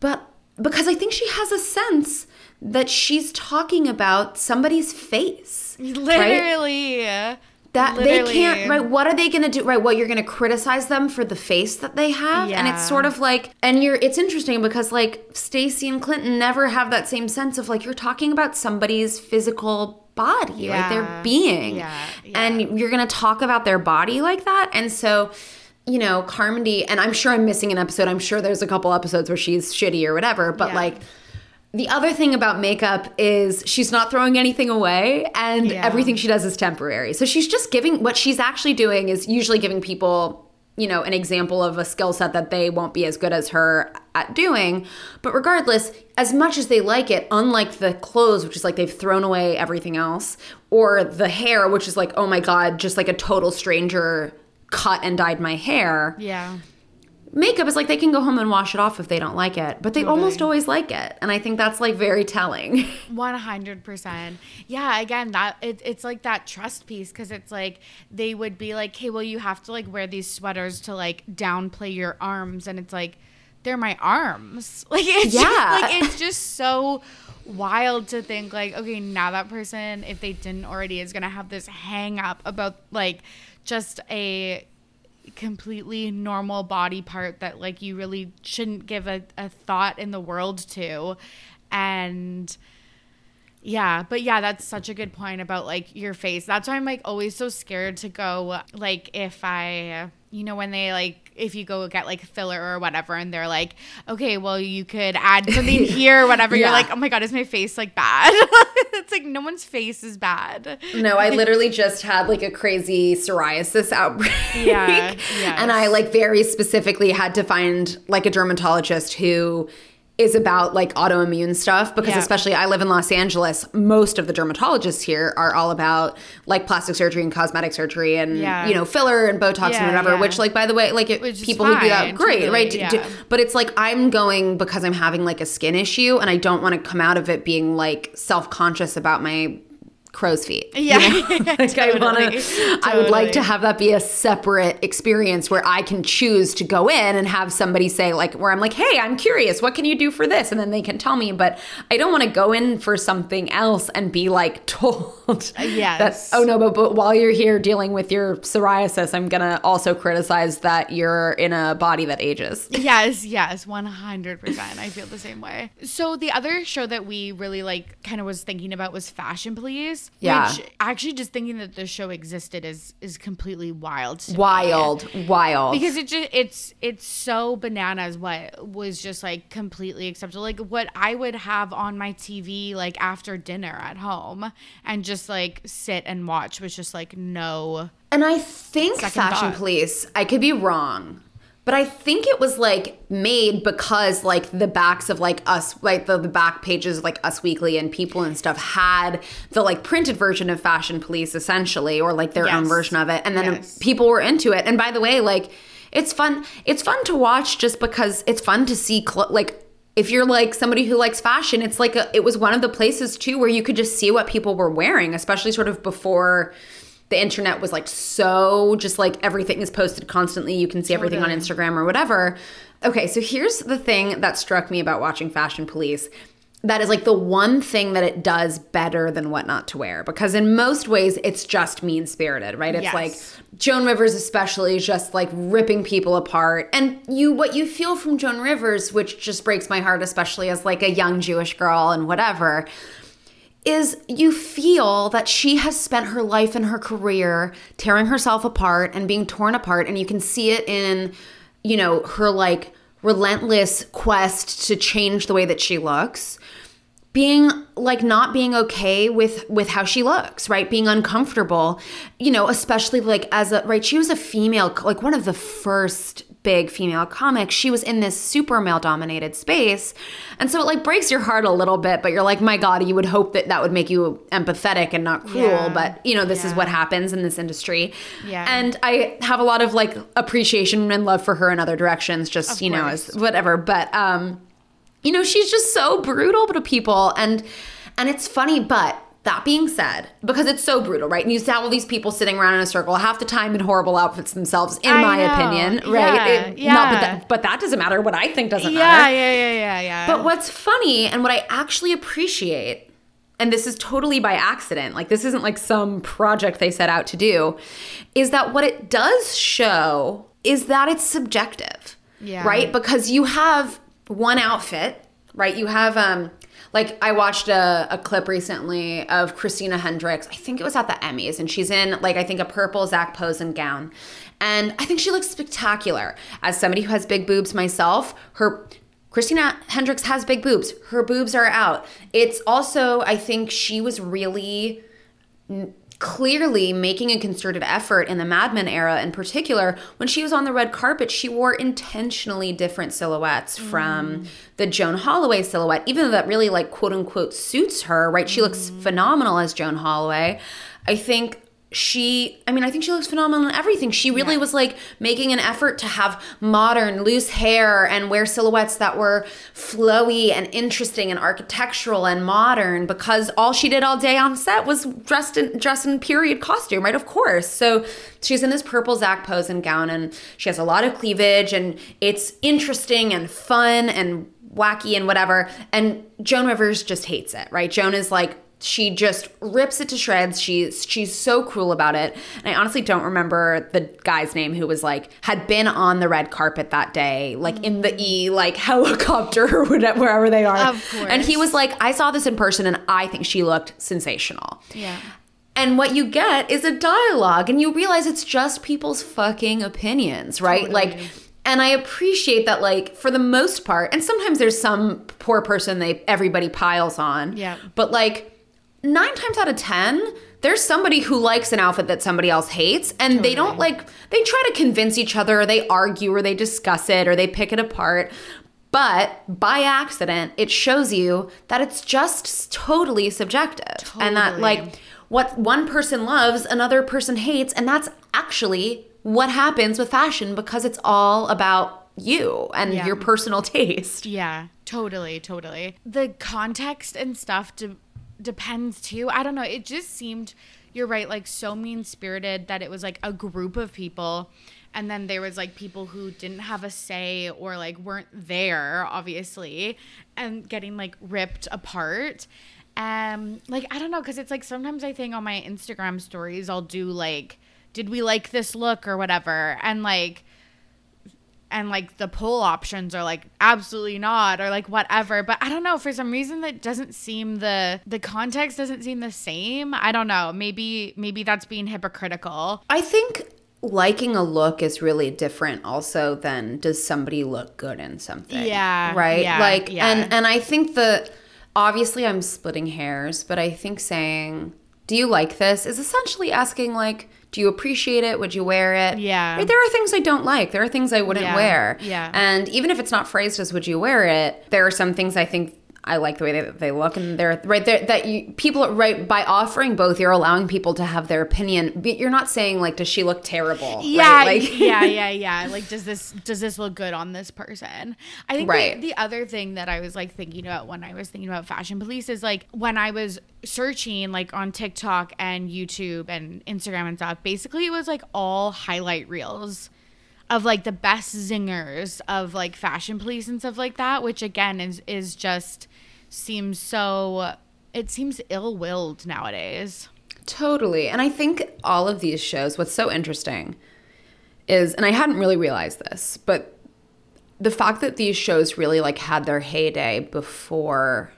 But because I think she has a sense that she's talking about somebody's face. Literally. Right? That Literally. they can't right what are they going to do right what you're going to criticize them for the face that they have yeah. and it's sort of like and you're it's interesting because like Stacy and Clinton never have that same sense of like you're talking about somebody's physical body yeah. right their being yeah. and you're going to talk about their body like that and so you know Carmindy and I'm sure I'm missing an episode I'm sure there's a couple episodes where she's shitty or whatever but like the other thing about makeup is she's not throwing anything away and yeah. everything she does is temporary. So she's just giving what she's actually doing is usually giving people, you know, an example of a skill set that they won't be as good as her at doing. But regardless, as much as they like it, unlike the clothes, which is like they've thrown away everything else, or the hair, which is like, oh my God, just like a total stranger cut and dyed my hair. Yeah makeup is like they can go home and wash it off if they don't like it, but they totally. almost always like it. And I think that's like very telling. 100%. Yeah, again, that it, it's like that trust piece because it's like they would be like, "Hey, well you have to like wear these sweaters to like downplay your arms." And it's like they're my arms. Like it's yeah. just, like it's just so wild to think like, okay, now that person if they didn't already is going to have this hang up about like just a completely normal body part that like you really shouldn't give a, a thought in the world to and yeah, but yeah, that's such a good point about like your face. That's why I'm like always so scared to go like if I you know when they like if you go get like filler or whatever and they're like okay well you could add something here or whatever Yeah. you're like oh my god is my face like bad it's like no one's face is bad No, I literally just had like a crazy psoriasis outbreak. Yeah, yes. And I like very specifically had to find like a dermatologist who is about like autoimmune stuff because Yeah. especially I live in Los Angeles, most of the dermatologists here are all about like plastic surgery and cosmetic surgery and Yeah. you know filler and botox Yeah, and whatever, which like by the way, like it, people who do that great, totally, right? D- d- yeah. but it's like I'm going because I'm having like a skin issue and I don't want to come out of it being like self-conscious about my crow's feet. you Yeah. know? like I want Totally. I would like to have that be a separate experience where I can choose to go in and have somebody say like where I'm like, "Hey, I'm curious. What can you do for this?" and then they can tell me, but I don't want to go in for something else and be like told uh, yes. that oh no, but, but while you're here dealing with your psoriasis, I'm going to also criticize that you're in a body that ages. Yes, yes, 100%. I feel the same way. So the other show that we really like kind of was thinking about was Fashion Police, Yeah. which actually just thinking that the show existed is is completely wild. to me. Wild, wild. Because it just it's it's so bananas what was just like completely acceptable. Like what I would have on my TV like after dinner at home and just like sit and watch was just like no And I think Fashion thought. Police, I could be wrong, but I think it was like made because like the backs of like us, like the, the back pages of like Us Weekly and People and stuff had the like printed version of Fashion Police essentially, or like their own version of it. And then Yes. people were into it. And by the way, like it's fun. It's fun to watch just because it's fun to see cl- like if you're like somebody who likes fashion, it's like a, it was one of the places too where you could just see what people were wearing, especially sort of before the internet was like so just like everything is posted constantly. You can see everything on Instagram or whatever. Okay, so here's the thing that struck me about watching Fashion Police. That is like the one thing that it does better than what not to wear because in most ways it's just mean spirited, right? It's Yes. like Joan Rivers especially just like ripping people apart. And you what you feel from Joan Rivers, which just breaks my heart especially as like a young Jewish girl and whatever, is you feel that she has spent her life and her career tearing herself apart and being torn apart and you can see it in you know her like relentless quest to change the way that she looks. Being like not being okay with with how she looks right? Being uncomfortable you know especially like as a right? She was a female like one of the first big female comic, she was in this super male dominated space and so it like breaks your heart a little bit but you're like my god you would hope that that would make you empathetic and not cruel Yeah. but you know this is what happens in this industry Yeah. and i have a lot of like appreciation and love for her in other directions just Of you know as whatever but um you know she's just so brutal to people and and it's funny but that being said because it's so brutal right and you have all these people sitting around in a circle half the time in horrible outfits themselves in I my know. opinion right Yeah, It- not- yeah. but, that, but that doesn't matter what i think doesn't matter. Yeah, matter yeah, yeah, yeah, yeah. but what's funny and what I actually appreciate, and this is totally by accident, like this isn't like some project they set out to do, is that what it does show is that it's subjective. Yeah. Right? Because you have one outfit, right? You have um like I watched a, a clip recently of Christina Hendricks. I think it was at the Emmys, and she's in like I think a purple Zac Posen gown. And I think she looks spectacular. As somebody who has big boobs myself, her Christina Hendricks has big boobs. Her boobs are out. It's also, I think she was really clearly making a concerted effort in the Mad Men era in particular. When she was on the red carpet, she wore intentionally different silhouettes from mm. the Joan Holloway silhouette, even though that really like quote unquote suits her, right? She mm. looks phenomenal as Joan Holloway. I think she I mean I think she looks phenomenal in everything. She really was like making an effort to have modern loose hair and wear silhouettes that were flowy and interesting and architectural and modern because all she did all day on set was dressed in dressed in period costume, right? Of course. So she's in this purple Zac Posen gown and she has a lot of cleavage and it's interesting and fun and wacky and whatever. And Joan Rivers just hates it, right? Joan is like she just rips it to shreds. She's she's so cruel about it. And I honestly don't remember the guy's name who was like had been on the red carpet that day, like in the E like helicopter or whatever, wherever they are. Of course. And he was like, I saw this in person and I think she looked sensational. Yeah. And what you get is a dialogue, and you realize it's just people's fucking opinions, right? Like, and I appreciate that, like, for the most part, and sometimes there's some poor person they everybody piles on. Yeah. But like nine times out of ten, there's somebody who likes an outfit that somebody else hates, and they don't like they try to convince each other, or they argue, or they discuss it, or they pick it apart. But by accident, it shows you that it's just totally subjective. And that, like, what one person loves, another person hates. And that's actually what happens with fashion because it's all about you and Yeah. your personal taste. Yeah, totally, totally. The context and stuff de- depends too. I don't know. It just seemed, you're right, like so mean spirited that it was like a group of people. And then there was like people who didn't have a say or like weren't there, obviously, and getting like ripped apart. Um, like I don't know, because it's like sometimes I think on my Instagram stories I'll do like, did we like this look or whatever, and like and like the poll options are like absolutely not or like whatever but i don't know for some reason that doesn't seem the the context doesn't seem the same i don't know maybe maybe that's being hypocritical I think liking a look is really different also than does somebody look good in something. Yeah, Right? yeah, like yeah. and and I think the obviously I'm splitting hairs, but I think saying do you like this is essentially asking like do you appreciate it? Would you wear it? Yeah. Right, there are things I don't like. There are things I wouldn't Yeah, wear. yeah. And even if it's not phrased as would you wear it, there are some things I think I like the way that they look, and they're right there. That you people right by offering both, you're allowing people to have their opinion. But you're not saying like, does she look terrible? yeah right? Like, yeah yeah yeah like does this does this look good on this person i think Right. the, the other thing that i was like thinking about when i was thinking about fashion police is like when i was searching like on tiktok and youtube and instagram and stuff basically it was like all highlight reels of like the best zingers of like fashion police and stuff like that which again is is just seems so it seems ill-willed nowadays Totally. And I think all of these shows, what's so interesting is, and I hadn't really realized this, but the fact that these shows really like had their heyday before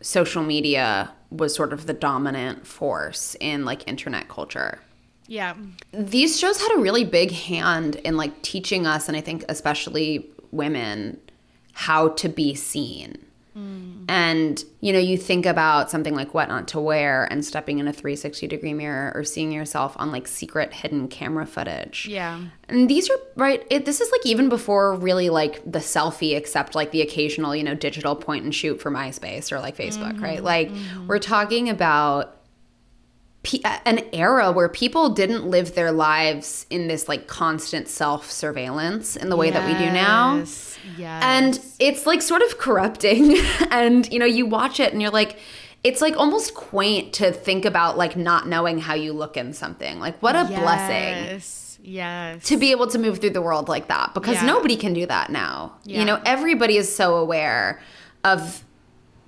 social media was sort of the dominant force in like internet culture. yeah These shows had a really big hand in like teaching us, and I think especially women, how to be seen. And, you know, you think about something like what not to wear and stepping in a 360 degree mirror or seeing yourself on like secret hidden camera footage. yeah And these are right. It, this is like even before really like the selfie, except like the occasional, you know, digital point and shoot for MySpace or like Facebook, right? Mm-hmm. Like mm-hmm. we're talking about an era where people didn't live their lives in this like constant self surveillance in the way that we do now. Yes. And it's like sort of corrupting. and, you know, you watch it and you're like, it's like almost quaint to think about like not knowing how you look in something. Like, what a blessing Yes. Yes. to be able to move through the world like that because Yeah. nobody can do that now. Yeah. You know, everybody is so aware of,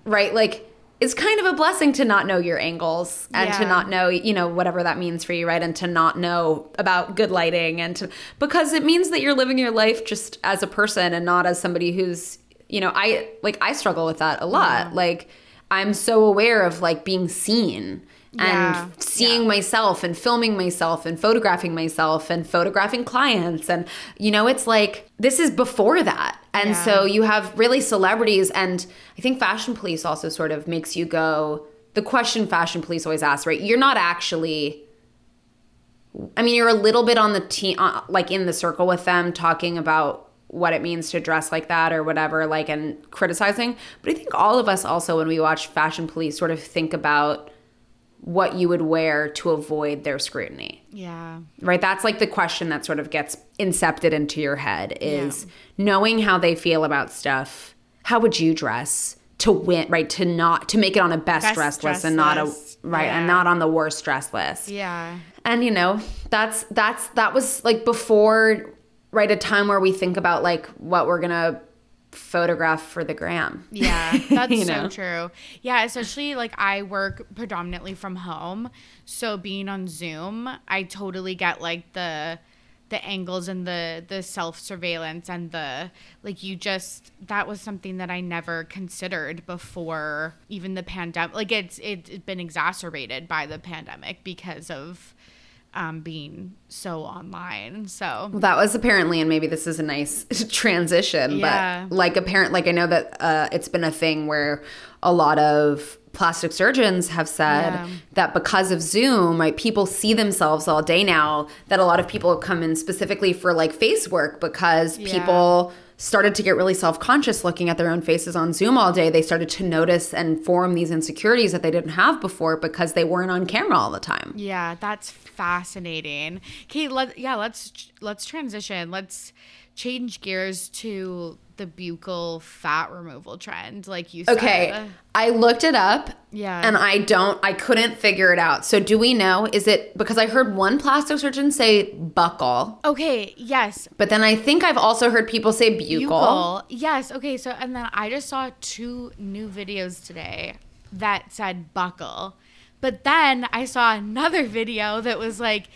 right? Like, it's kind of a blessing to not know your angles and to not know, you know, whatever that means for you, right? And to not know about good lighting and to, because it means that you're living your life just as a person and not as somebody who's, you know, I, like, I struggle with that a lot. Like, I'm so aware of like being seen Yeah. and seeing myself and filming myself and photographing myself and photographing clients. And you know it's like this is before that. And Yeah. so you have really celebrities and i think fashion police also sort of makes you go the question fashion police always asks, right? You're not actually i mean you're a little bit on the team uh, like in the circle with them talking about what it means to dress like that or whatever like and criticizing. But i think all of us also when we watch fashion police sort of think about what you would wear to avoid their scrutiny Yeah. right that's like the question that sort of gets incepted into your head is knowing how they feel about stuff how would you dress to win right to not to make it on a best, Best dressed list and not list. a right Yeah. and not on the worst dress list Yeah. and you know that's that's that was like before right a time where we think about like what we're gonna photograph for the gram. Yeah, that's You so true. Yeah, especially like I work predominantly from home, so being on Zoom, I totally get like the the angles and the the self surveillance and the like you just that was something that I never considered before even the pandemic like it's it's been exacerbated by the pandemic because of um, being so online. So well, that was apparently, and maybe this is a nice transition, Yeah. but like apparent, like I know that uh, it's been a thing where a lot of plastic surgeons have said Yeah. that because of Zoom, like people see themselves all day now. That a lot of people come in specifically for like face work because Yeah. people started to get really self-conscious looking at their own faces on Zoom all day. They started to notice and form these insecurities that they didn't have before because they weren't on camera all the time. Yeah, that's fascinating. Okay, let yeah, let's let's transition. Let's change gears to the buccal fat removal trend, like you said. Okay, I looked it up. Yeah. And I don't, I couldn't figure it out. So do we know? Is it because I heard one plastic surgeon say buckle, Okay, yes. but then I think I've also heard people say buccal. Buccal. Yes. Okay, so and then I just saw two new videos today that said buckle. But then I saw another video that was like,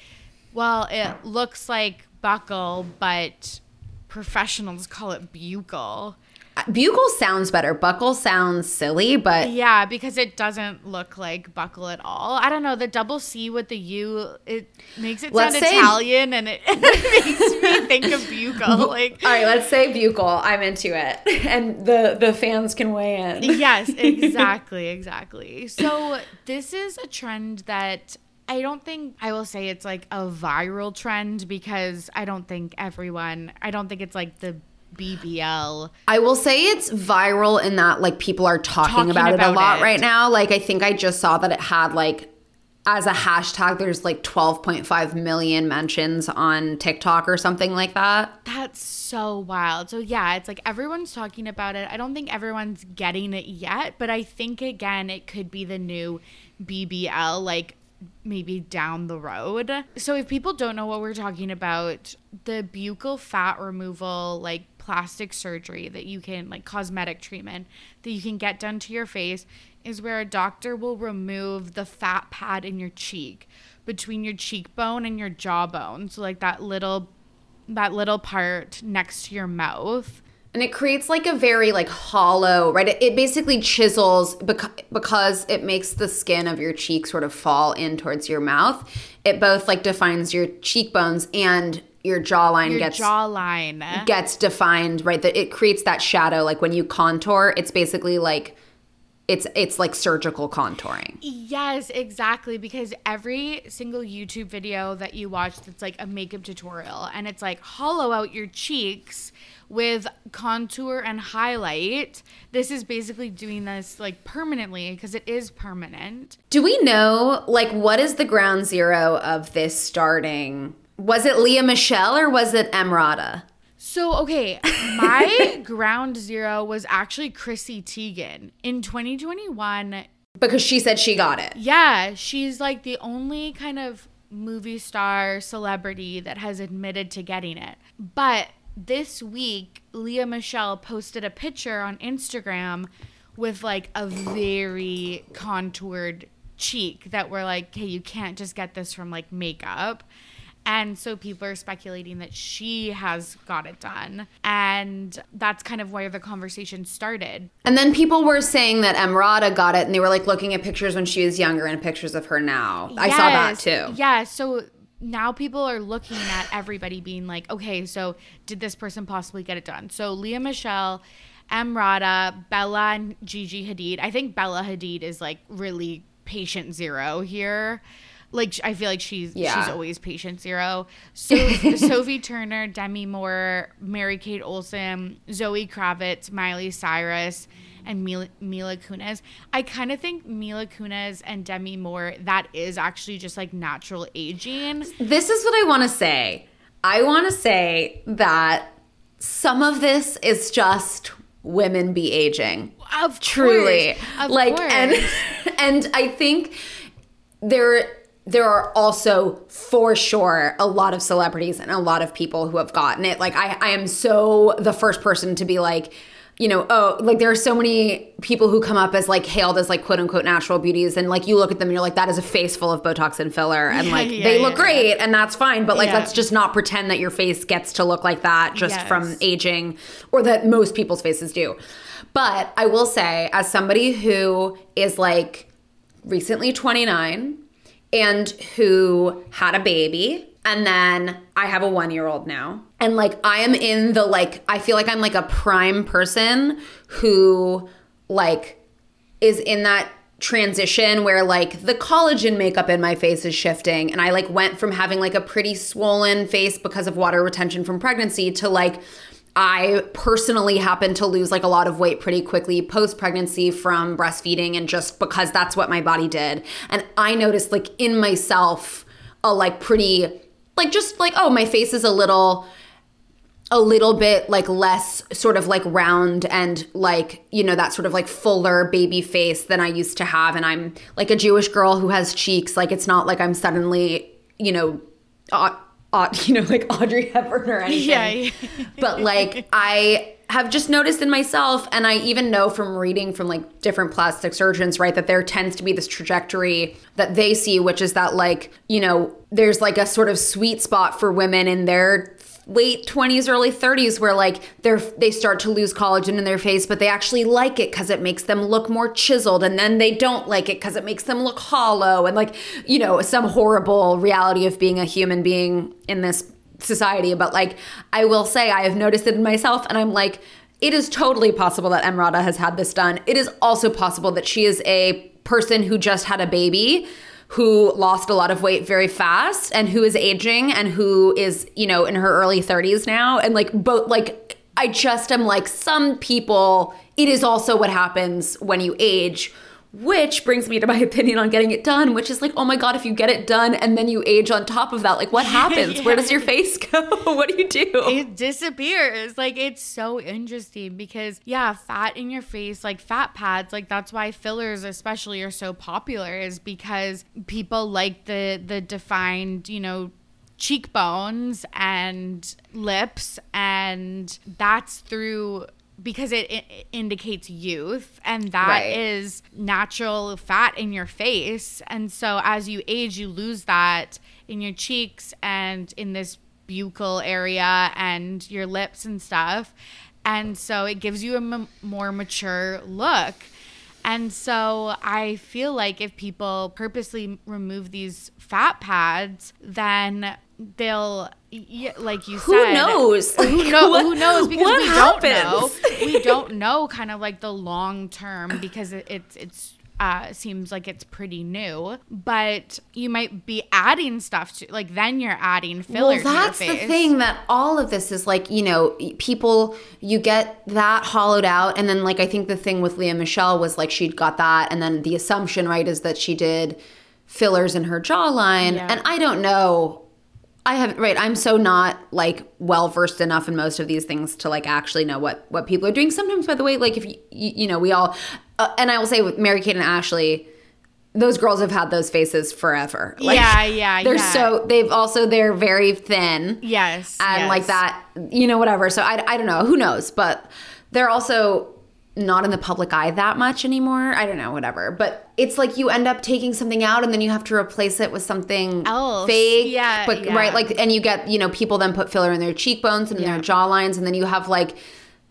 well, it looks like buckle, but professionals call it bugle. Uh, bugle sounds better. Buckle sounds silly, but Yeah, because it doesn't look like buckle at all. I don't know. The double C with the U, it makes it Let's sound say- Italian, and it, makes me think of bugle. Like, all right, let's say bugle. I'm into it, and the the fans can weigh in. yes, exactly, exactly. So this is a trend that I don't think I will say it's like a viral trend because I don't think everyone. I don't think it's like the BBL. I will say it's viral in that like people are talking, Talking about, it a lot it. right now. Like I think I just saw that it had like as a hashtag there's like 12.5 million mentions on TikTok or something like that. That's so wild. So yeah, it's like everyone's talking about it. I don't think everyone's getting it yet, but I think again it could be the new BBL like maybe down the road. So if people don't know what we're talking about, the buccal fat removal like plastic surgery that you can like cosmetic treatment that you can get done to your face is where a doctor will remove the fat pad in your cheek between your cheekbone and your jawbone. So like that little that little part next to your mouth. And it creates like a very like hollow, right? It, it basically chisels because because it makes the skin of your cheek sort of fall in towards your mouth. It both like defines your cheekbones and your jawline Your gets jawline. gets defined, right? That it creates that shadow. Like when you contour, it's basically like it's it's like surgical contouring. Yes, exactly. Because every single YouTube video that you watch that's like a makeup tutorial and it's like hollow out your cheeks with contour and highlight. This is basically doing this like permanently because it is permanent. Do we know like what is the ground zero of this starting? Was it Lea Michele or was it Emrata? So, okay, my ground zero was actually Chrissy Teigen. In 2021, Because she said she got it. Yeah, she's like the only kind of movie star celebrity that has admitted to getting it. But this week, Lea Michele posted a picture on Instagram with like a very contoured cheek that were like, hey, you can't just get this from like makeup. And so people are speculating that she has got it done. And that's kind of where the conversation started. And then people were saying that Emrata got it and they were like looking at pictures when she was younger and pictures of her now. I saw that too. Yeah. So now people are looking at everybody being like, okay, so did this person possibly get it done? So Lea Michele, Emrata, Bella, and Gigi Hadid. I think Bella Hadid is like really patient zero here. Like I feel like she's Yeah. she's always patient zero. So Sophie Turner, Demi Moore, Mary Kate Olsen, Zoe Kravitz, Miley Cyrus, and Mila, Mila Kunis. I kind of think Mila Kunis and Demi Moore that is actually just like natural aging. This is what I want to say. I want to say that some of this is just women be aging. Of Truly. course, of like course. and and I think there there are also for sure a lot of celebrities and a lot of people who have gotten it. Like I I am so the first person to be like you know, oh, like there are so many people who come up as like hailed as like quote unquote natural beauties, and like you look at them and you're like, that is a face full of Botox and filler, and Yeah, like yeah, they yeah, look great, and that's fine, but like let's just not pretend that your face gets to look like that just Yes. from aging, or that most people's faces do. But I will say, as somebody who is like recently 29 and who had a baby and then I have a 1 year old now and like I am in the like I feel like I'm like a prime person who like is in that transition where like the collagen makeup in my face is shifting and I like went from having like a pretty swollen face because of water retention from pregnancy to like I personally happened to lose like a lot of weight pretty quickly post pregnancy from breastfeeding and just because that's what my body did. And I noticed like in myself a like pretty like just like oh my face is a little a little bit like less sort of like round and like you know that sort of like fuller baby face than I used to have. And I'm like a Jewish girl who has cheeks. Like it's not like I'm suddenly you know uh, uh, you know like Audrey Hepburn or anything. Yeah, yeah. but like I have just noticed in myself and I even know from reading from like different plastic surgeons right that there tends to be this trajectory that they see which is that like you know there's like a sort of sweet spot for women in their late 20s early 30s where like they're they start to lose collagen in their face but they actually like it cuz it makes them look more chiseled and then they don't like it cuz it makes them look hollow and like you know some horrible reality of being a human being in this society. But like I will say I have noticed it in myself and I'm like it is totally possible that Emrata has had this done. It is also possible that she is a person who just had a baby who lost a lot of weight very fast and who is aging and who is, you know, in her early 30s now. And like both like I just am like some people it is also what happens when you age. Which brings me to my opinion on getting it done, which is like, oh my God, if you get it done and then you age on top of that, like what happens? Where does your face go? what do you do? it disappears. Like it's so interesting because yeah, fat in your face, like fat pads, like that's why fillers especially are so popular is because people like the the defined, you know, cheekbones and lips and that's through because it, it indicates youth and that is Right. natural fat in your face. And so as you age you lose that in your cheeks and in this buccal area and your lips and stuff. And so it gives you a m- more mature look. And so I feel like if people purposely remove these fat pads, then they'll, y- like you said. Who said, knows? Who, Like, know, what- who knows? Because we don't know. We don't know, kind of like the long term, because it, it's it's uh, seems like it's pretty new. But you might be adding stuff to, like then you're adding filler. Well, that's the thing that all of this is like, you know, people, you get that hollowed out. And then, like, I think the thing with Lea Michele was like, she'd got that. And then the assumption, right, is that she did fillers in her jawline. Yeah. And I don't know. I have right. I'm so not like well versed enough in most of these things to like actually know what what people are doing. Sometimes, by the way, like if you you, you know we all, uh, and I will say with Mary Kate and Ashley, those girls have had those faces forever. Like, Yeah, yeah, They're yeah. so they've also they're very thin Yes, and yes. like that, you know, whatever. So I I don't know. Who knows? But they're also not in the public eye that much anymore. I don't know, whatever. But it's like you end up taking something out and then you have to replace it with something Else. fake. Yeah, But yeah. right, like and you get, you know, people then put filler in their cheekbones and in Yeah. their jawlines, and then you have like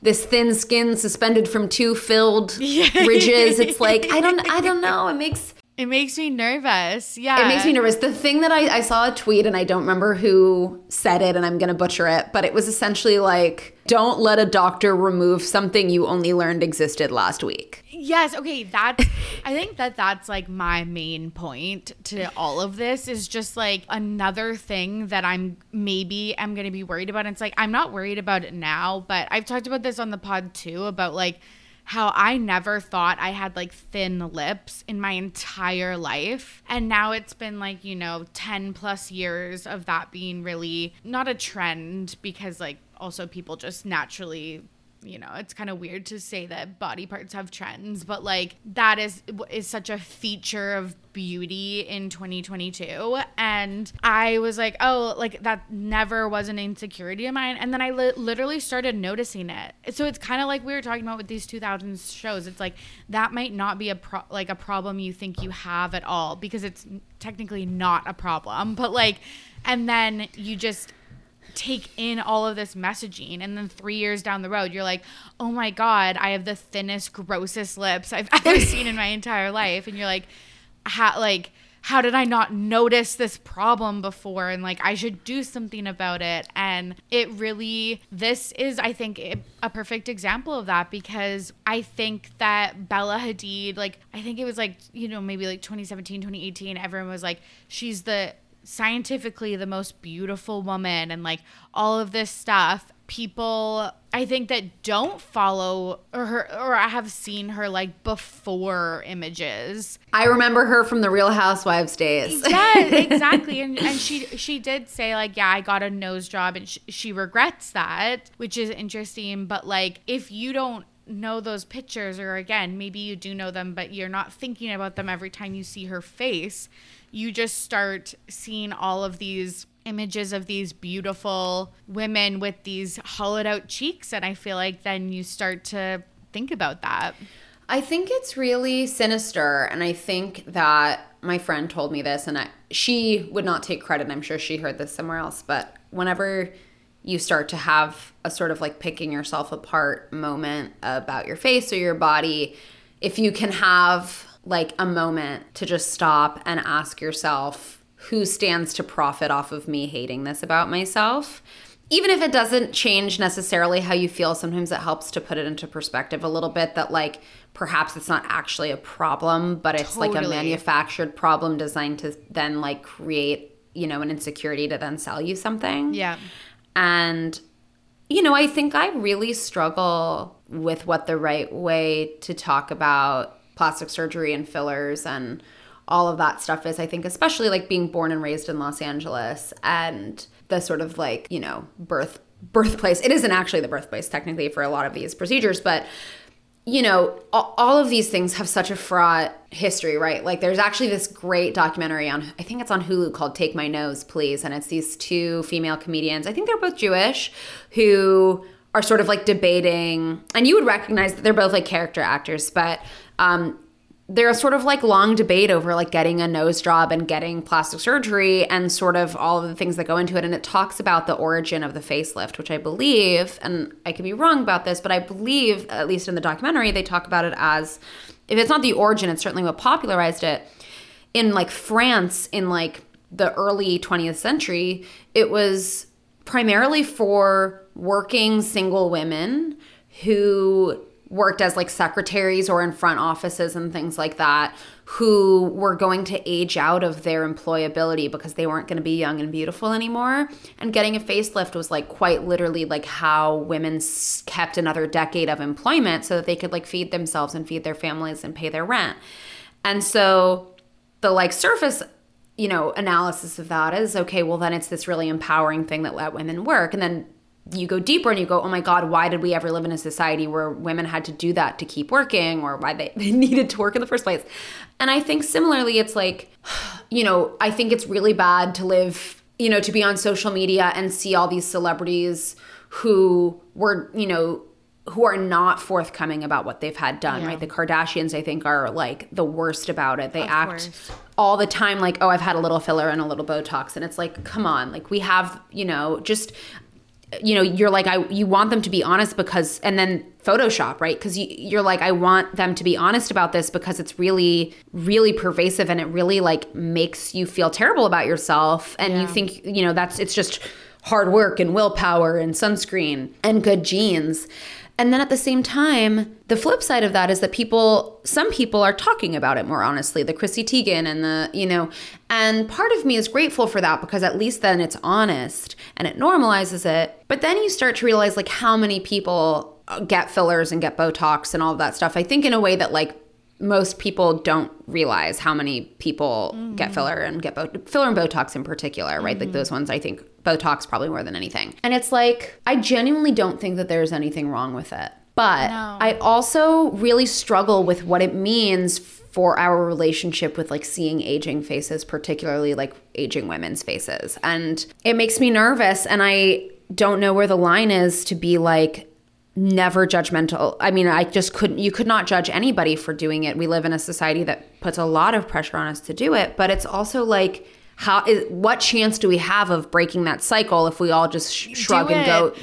this thin skin suspended from two filled ridges. It's like I don't I don't know. It makes It makes me nervous. Yeah. it makes me nervous. The thing that I, I saw a tweet and I don't remember who said it and I'm going to butcher it, but it was essentially like, don't let a doctor remove something you only learned existed last week. Yes, okay, that's I think that that's like my main point to all of this is just like another thing that I'm maybe I'm going to be worried about. It's like I'm not worried about it now, but I've talked about this on the pod too about like how I never thought I had like thin lips in my entire life. And now it's been like, you know, 10 plus years of that being really not a trend because like also people just naturally you know, it's kind of weird to say that body parts have trends, but like that is is such a feature of beauty in 2022 and I was like, "Oh, like that never was an insecurity of mine." And then I li- literally started noticing it. So it's kind of like we were talking about with these 2000s shows. It's like that might not be a pro- like a problem you think you have at all because it's technically not a problem, but like and then you just take in all of this messaging. And then three years down the road you're like oh my god i have the thinnest grossest lips i've ever seen in my entire life. And you're like how like how did i not notice this problem before? And like i should do something about it. And it really this is i think a perfect example of that because i think that bella hadid like i think it was like you know maybe like 2017 2018 everyone was like she's the scientifically the most beautiful woman and like all of this stuff people i think that don't follow or her or i have seen her like before images. I remember her from the real housewives days. Yeah exactly and, and she she did say like yeah i got a nose job and sh- she regrets that which is interesting but like if you don't know those pictures or again maybe you do know them but you're not thinking about them every time you see her face you just start seeing all of these images of these beautiful women with these hollowed out cheeks and i feel like then you start to think about that. I think it's really sinister and i think that my friend told me this and I, she would not take credit i'm sure she heard this somewhere else but whenever you start to have a sort of like picking yourself apart moment about your face or your body if you can have like a moment to just stop and ask yourself who stands to profit off of me hating this about myself? Even if it doesn't change necessarily how you feel sometimes it helps to put it into perspective a little bit that like perhaps it's not actually a problem but it's totally. like a manufactured problem designed to then like create you know an insecurity to then sell you something. Yeah. And you know i think i really struggle with what the right way to talk about plastic surgery and fillers and all of that stuff is. I think, especially like being born and raised in Los Angeles and the sort of like, you know, birth birthplace. It isn't actually the birthplace technically for a lot of these procedures, but you know, all of these things have such a fraught history, right? Like, there's actually this great documentary on, I think it's on Hulu called Take My Nose, Please. And it's these two female comedians, I think they're both Jewish, who are sort of like debating, and you would recognize that they're both like character actors, but um, there's sort of like long debate over like getting a nose job and getting plastic surgery and sort of all of the things that go into it and it talks about the origin of the facelift which i believe and i could be wrong about this but i believe at least in the documentary they talk about it as if it's not the origin it's certainly what popularized it. In like france in like the early 20th century it was primarily for working single women who worked as like secretaries or in front offices and things like that who were going to age out of their employability because they weren't going to be young and beautiful anymore. And getting a facelift was like quite literally like how women kept another decade of employment so that they could like feed themselves and feed their families and pay their rent. And so the like surface you know analysis of that is okay well then it's this really empowering thing that let women work. And then you go deeper and you go, oh my God, why did we ever live in a society where women had to do that to keep working or why they, they needed to work in the first place? And I think similarly, it's like, you know, I think it's really bad to live, you know, to be on social media and see all these celebrities who were, you know, who are not forthcoming about what they've had done, yeah. right? The Kardashians, I think, are like the worst about it. They of act course. all the time like, oh, I've had a little filler and a little Botox. And it's like, come on, like we have, you know, just you know you're like i you want them to be honest because and then photoshop right? Because you, you're like i want them to be honest about this because it's really really pervasive and it really like makes you feel terrible about yourself. And yeah. you think you know that's it's just hard work and willpower and sunscreen and good genes and then at the same time, the flip side of that is that people, some people are talking about it more honestly, the Chrissy Teigen and the, you know, and part of me is grateful for that because at least then it's honest and it normalizes it. But then you start to realize like how many people uh, get fillers and get Botox and all that stuff. I think in a way that like most people don't realize how many people get mm-hmm. filler and get Bot- filler and Botox in particular, right? Like mm-hmm. those ones, I think Botox probably more than anything. And it's like I genuinely don't think that there's anything wrong with it, but No. I also really struggle with what it means for our relationship with like seeing aging faces, particularly like aging women's faces, and it makes me nervous, and I don't know where the line is to be like never judgmental. I mean, I just couldn't, you could not judge anybody for doing it. We live in a society that puts a lot of pressure on us to do it, but it's also like, how is what chance do we have of breaking that cycle if we all just sh- shrug and go,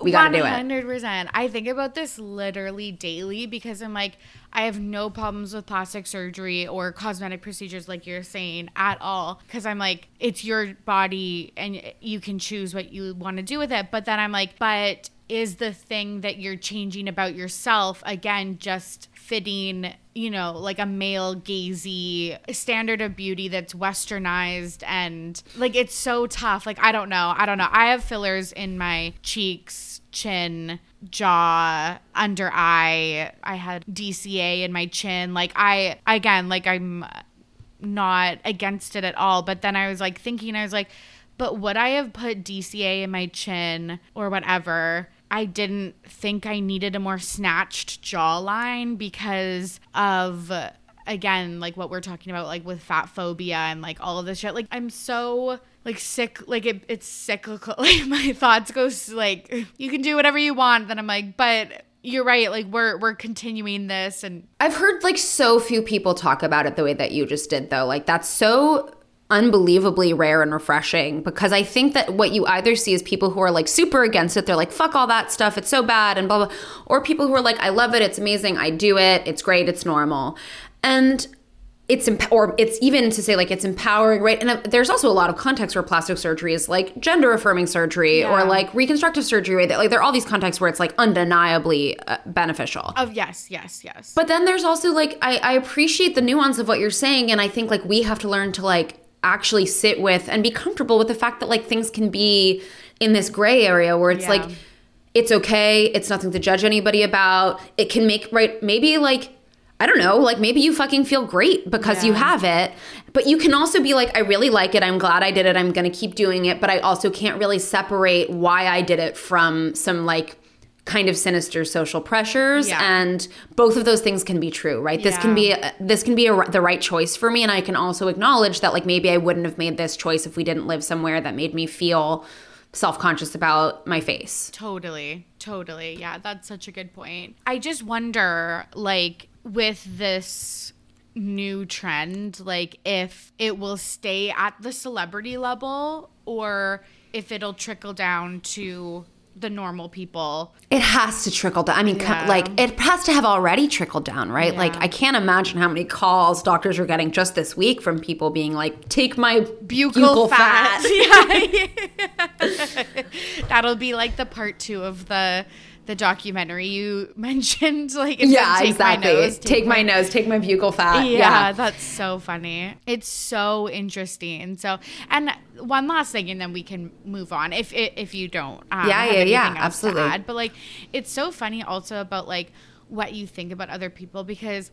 we got to do it? 100%. I think about this literally daily because I'm like, I have no problems with plastic surgery or cosmetic procedures, like you're saying, at all. Because I'm like, it's your body and you can choose what you want to do with it. But then I'm like, but is the thing that you're changing about yourself, again, just fitting, you know, like a male gazy standard of beauty that's westernized and like it's so tough. Like I don't know. I don't know. I have fillers in my cheeks, chin, jaw, under eye. I had DCA in my chin. Like I again, like I'm not against it at all, but then I was like thinking I was like but would I have put DCA in my chin or whatever? I didn't think I needed a more snatched jawline because of again like what we're talking about like with fat phobia and like all of this shit. Like i'm so like sick like it, it's cyclical. Like my thoughts go like you can do whatever you want. Then i'm like but you're right. Like we're we're continuing this and I've heard like so few people talk about it the way that you just did, though. Like, that's so unbelievably rare and refreshing because I think that what you either see is people who are like super against it. They're like, fuck all that stuff. It's so bad and blah, blah. Or people who are like, I love it. It's amazing. I do it. It's great. It's normal. And it's emp- or it's even to say like it's empowering right and uh, there's also a lot of contexts where plastic surgery is like gender affirming surgery Yeah. or like reconstructive surgery right? like there are all these contexts where it's like undeniably uh, beneficial oh yes yes yes but then there's also like I, I appreciate the nuance of what you're saying, and I think like we have to learn to like actually sit with and be comfortable with the fact that like things can be in this gray area where it's Yeah. like it's okay, it's nothing to judge anybody about. It can make right maybe like I don't know, like maybe you fucking feel great because you have it. But you can also be like, I really like it. I'm glad I did it. I'm going to keep doing it. But I also can't really separate why I did it from some like kind of sinister social pressures. Yeah. And both of those things can be true, right? This can be uh, this can be a, the right choice for me, and I can also acknowledge that like maybe I wouldn't have made this choice if we didn't live somewhere that made me feel self-conscious about my face. Totally. Totally. Yeah, that's such a good point. I just wonder, like, with this new trend, like, if it will stay at the celebrity level or if it'll trickle down to the normal people. It has to trickle down. I mean, Yeah. like it has to have already trickled down, right? Like I can't imagine how many calls doctors are getting just this week from people being like, "Take my Buccal, fat. Yeah. That'll be like the part two of the the documentary you mentioned. Like, Yeah, take exactly. My nose, take, my nose, take my buccal fat. yeah, Yeah. that's so funny. It's so interesting. So, and one last thing, and then we can move on. If if you don't, um, Yeah, yeah, yeah, anything else to absolutely. add. But like, it's so funny also about like what you think about other people because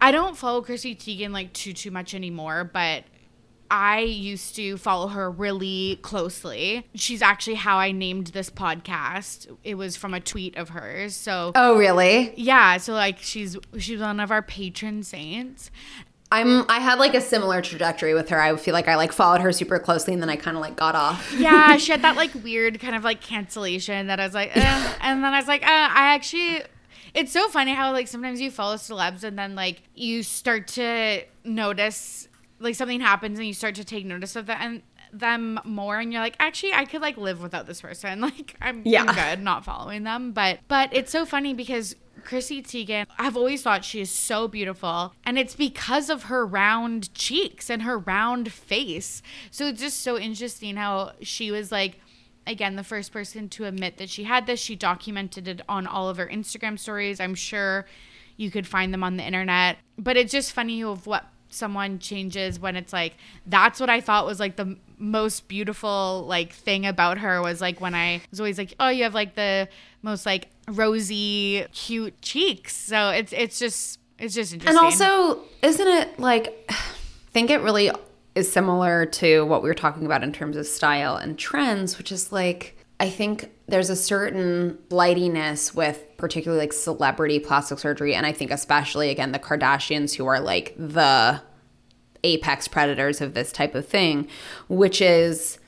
I don't follow Chrissy Teigen like too too much anymore, but. I used to follow her really closely. She's actually how I named this podcast. It was from a tweet of hers. So Oh, really? yeah, so like she's she's one of our patron saints. I'm. I had like a similar trajectory with her. I feel like I like followed her super closely, and then I kind of like got off. Yeah, she had that like weird kind of like cancellation that I was like, eh. and then I was like, uh, I actually. It's so funny how like sometimes you follow celebs and then like you start to notice like something happens and you start to take notice of that and them more and you're like actually I could like live without this person. Like I'm, Yeah. I'm good not following them. But but it's so funny because Chrissy Teigen I've always thought she is so beautiful and it's because of her round cheeks and her round face. So it's just so interesting how she was like again the first person to admit that she had this. She documented it on all of her instagram stories. I'm sure you could find them on the internet. But it's just funny of what someone changes when it's like that's what i thought was like the most beautiful like thing about her was like when i was always like oh you have like the most like rosy cute cheeks so it's it's just It's just interesting. And also, isn't it like, I think it really is similar to what we were talking about in terms of style and trends, which is like, I think there's a certain lightiness with particularly like celebrity plastic surgery. And I think, especially again, the Kardashians, who are like the apex predators of this type of thing, which is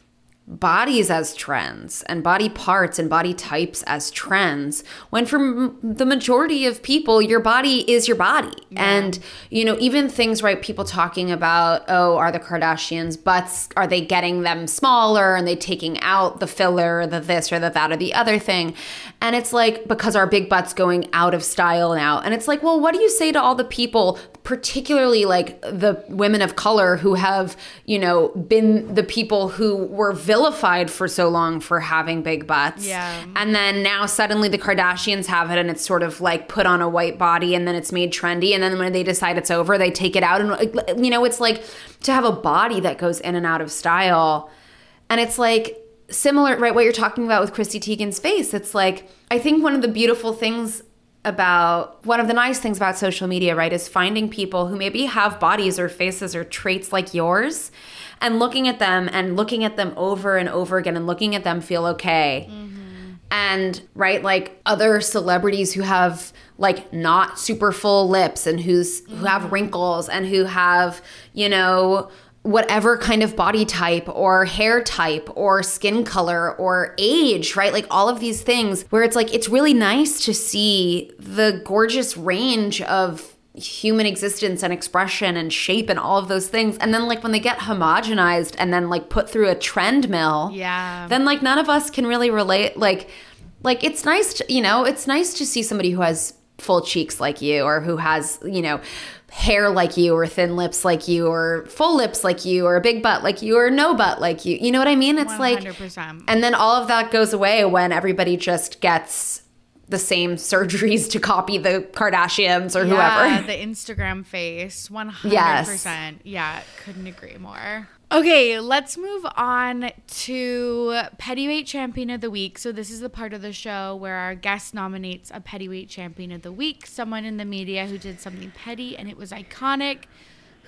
bodies as trends and body parts and body types as trends when for m- the majority of people your body is your body. And you know even things right people talking about oh are the kardashians butts are they getting them smaller and they taking out the filler or the this or the that or the other thing? And it's like because our big butts going out of style now. And it's like well what do you say to all the people particularly like the women of color who have, you know, been the people who were vilified for so long for having big butts. Yeah. And then now suddenly the Kardashians have it and it's sort of like put on a white body and then it's made trendy. And then when they decide it's over, they take it out. And, you know, it's like to have a body that goes in and out of style. And it's like, similar right what you're talking about with chrissy teigen's face it's like i think one of the beautiful things about one of the nice things about social media, right, is finding people who maybe have bodies or faces or traits like yours and looking at them and looking at them over and over again and looking at them feel okay. Mm-hmm. And right, like other celebrities who have like not super full lips and who's who have mm-hmm. wrinkles and who have, you know, whatever kind of body type or hair type or skin color or age, right? Like all of these things where it's like it's really nice to see the gorgeous range of human existence and expression and shape and all of those things. And then like when they get homogenized and then like put through a trend mill, Yeah. then like none of us can really relate like like it's nice to, you know, it's nice to see somebody who has full cheeks like you or who has, you know, hair like you or thin lips like you or full lips like you or a big butt like you or no butt like you. You know what I mean? It's like 100%. and then all of that goes away when everybody just gets the same surgeries to copy the Kardashians or Yeah, whoever. the Instagram face. 100%. Yes. Yeah, couldn't agree more. Okay, let's move on to Pettyweight Champion of the Week. So, this is the part of the show where our guest nominates a Pettyweight Champion of the Week, someone in the media who did something petty and it was iconic.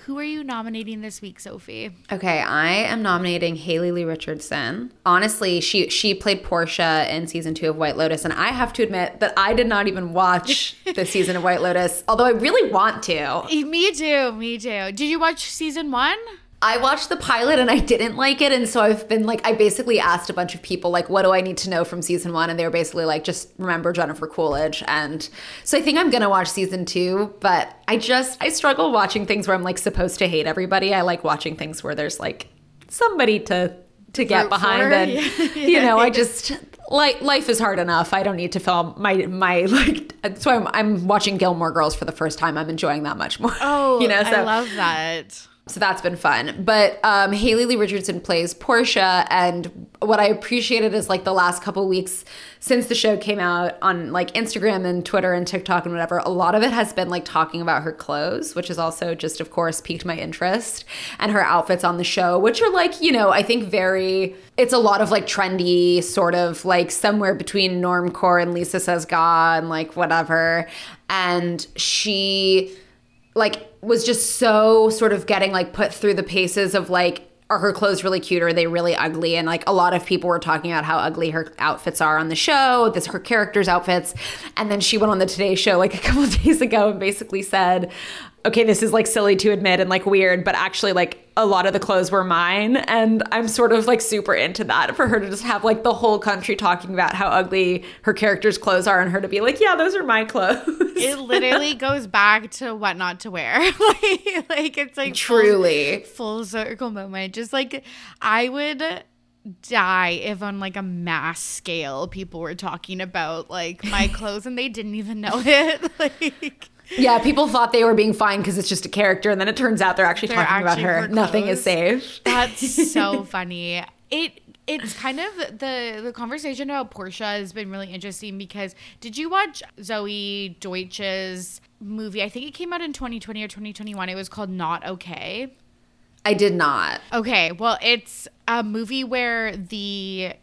Who are you nominating this week, Sophie? Okay, I am nominating Haley Lu Richardson. Honestly, she she played Portia in season two of White Lotus, and I have to admit that I did not even watch the season of White Lotus, although I really want to. Me too, me too. Did you watch season one? I watched the pilot and I didn't like it, and so I've been like, I basically asked a bunch of people like, what do I need to know from season one, and they were basically like, just remember Jennifer Coolidge, and so I think I'm gonna watch season two, but I just I struggle watching things where I'm like supposed to hate everybody. I like watching things where there's like somebody to to get Root behind, and Yeah. you know, I just like life is hard enough. I don't need to film my my like. That's why I'm, I'm watching Gilmore Girls for the first time. I'm enjoying that much more. Oh, you know, so. I love that. So that's been fun. But um, Haley Lu Richardson plays Portia, and what I appreciated is like the last couple weeks since the show came out on like Instagram and Twitter and TikTok and whatever, a lot of it has been like talking about her clothes, which has also just, of course, piqued my interest, and her outfits on the show, which are like, you know, I think very, it's a lot of like trendy, sort of like somewhere between normcore and Lisa Says Gah and like whatever. And she, like was just so sort of getting like put through the paces of like are her clothes really cute or are they really ugly? And like a lot of people were talking about how ugly her outfits are on the show this her characters outfits. And then she went on the today show like a couple days ago and basically said okay this is like silly to admit and like weird but actually like a lot of the clothes were mine and i'm sort of like super into that for her to just have like the whole country talking about how ugly her characters clothes are and her to be like yeah those are my clothes It literally goes back to what not to wear. like, like it's like full- truly full circle moment. Just like I would die if on like a mass scale people were talking about like my clothes and they didn't even know it. like Yeah, people thought they were being fine because it's just a character, and then it turns out they're actually They're talking actually about her. Nothing is safe. that's so funny. It it's kind of the the conversation about Portia has been really interesting because did you watch Zoey Deutch's movie? I think it came out in 2020 or 2021. It was called Not Okay. I did not. Okay, well, it's a movie where the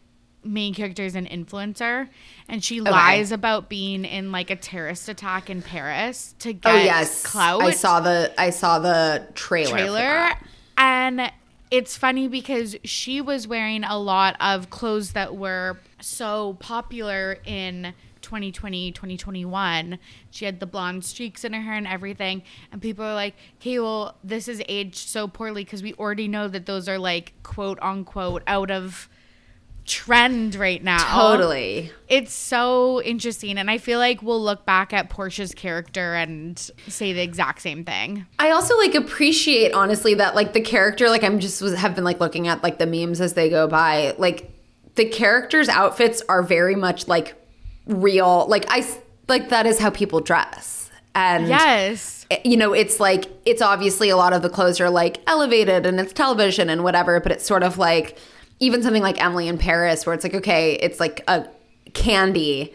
main character is an influencer and she lies about being in like a terrorist attack in Paris to oh, get Oh yes, clout. I saw the I saw the trailer. trailer. and it's funny because she was wearing a lot of clothes that were so popular in 2020 2021 she had the blonde streaks in her hair and everything. And people are like okay well this is aged so poorly because we already know that those are like quote unquote out of trend right now. Totally. it's so interesting and i feel like we'll look back at portia's character and say the exact same thing. I also like appreciate honestly that like the character like I'm just was, have been like looking at like the memes as they go by. Like the characters outfits are very much like real. Like I like that is how people dress. And yes. Eh, you know it's like it's obviously a lot of the clothes are like elevated and it's television and whatever but it's sort of like even something like Emily in Paris where it's like okay it's like a candy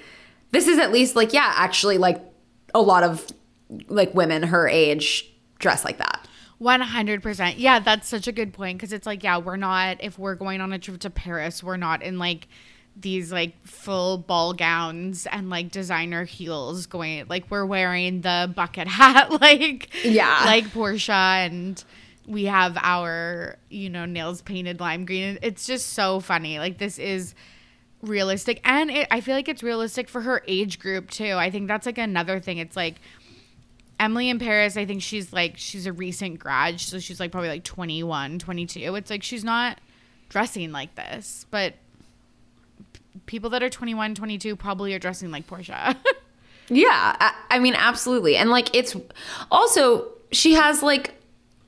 this is at least like yeah actually like a lot of like women her age dress like that 100%. Yeah, that's such a good point because it's like, yeah, we're not, if we're going on a trip to Paris, we're not in like these like full ball gowns and like designer heels going, like we're wearing the bucket hat, like, Yeah. like Portia and we have our, you know, nails painted lime green. It's just so funny. Like, this is realistic and it, I feel like it's realistic for her age group too. I think that's like another thing. It's like, Emily in Paris, I think she's like she's a recent grad, so she's like probably like 21, 22. It's like she's not dressing like this, but people that are 21, 22 probably are dressing like Portia. yeah I, I mean absolutely and like it's also she has like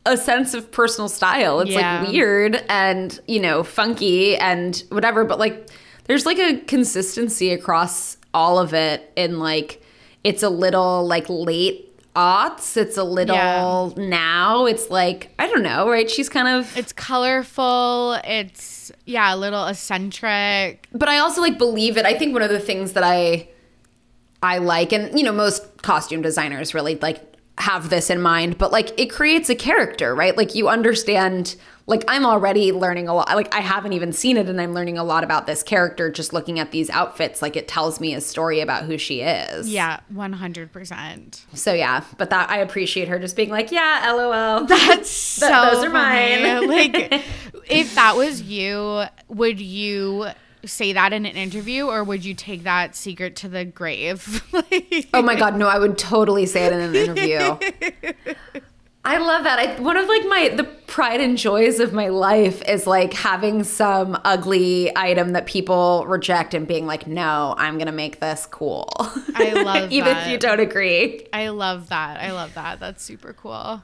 a sense of personal style it's Yeah. like weird and you know funky and whatever but like there's like a consistency across all of it in like it's a little like late aughts it's a little Yeah. now it's like i don't know right she's kind of it's colorful, it's yeah, a little eccentric. but I also like believe it. I think one of the things that I I like and you know most costume designers really like have this in mind, but like it creates a character, right? Like you understand like I'm already learning a lot. Like I haven't even seen it and I'm learning a lot about this character just looking at these outfits. Like it tells me a story about who she is. Yeah, 100%. So yeah, but that I appreciate her just being like, "Yeah, LOL." That's so Th- those are funny. mine. like if that was you, would you say that in an interview or would you take that secret to the grave? Like- Oh my god, no, I would totally say it in an interview. I love that. I, one of like my the pride and joys of my life is like having some ugly item that people reject and being like, "No, I'm going to make this cool." I love that. even that. if you don't agree. I love that. I love that. That's super cool.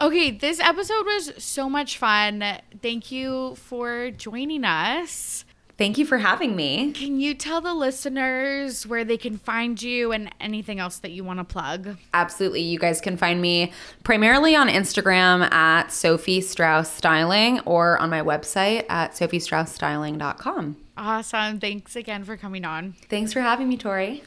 Okay, this episode was so much fun. Thank you for joining us. Thank you for having me. Can you tell the listeners where they can find you and anything else that you want to plug? Absolutely. You guys can find me primarily on Instagram at Sophie Strauss Styling or on my website at sophiestraussstyling.com. Awesome. Thanks again for coming on. Thanks for having me, Tori.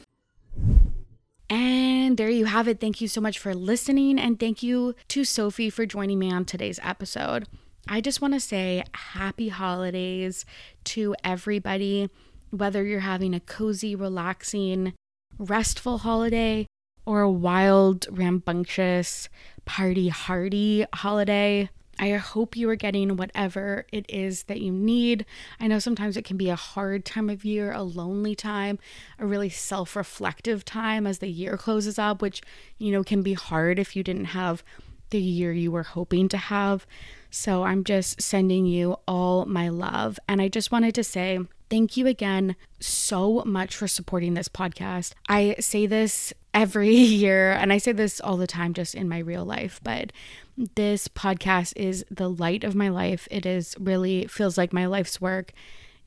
And there you have it. Thank you so much for listening. And thank you to Sophie for joining me on today's episode. I just want to say happy holidays to everybody, whether you're having a cozy, relaxing, restful holiday or a wild, rambunctious, party hardy holiday. I hope you are getting whatever it is that you need. I know sometimes it can be a hard time of year, a lonely time, a really self reflective time as the year closes up, which, you know, can be hard if you didn't have the year you were hoping to have. So I'm just sending you all my love. And I just wanted to say, Thank you again so much for supporting this podcast. I say this every year, and I say this all the time just in my real life, but this podcast is the light of my life. It is really feels like my life's work.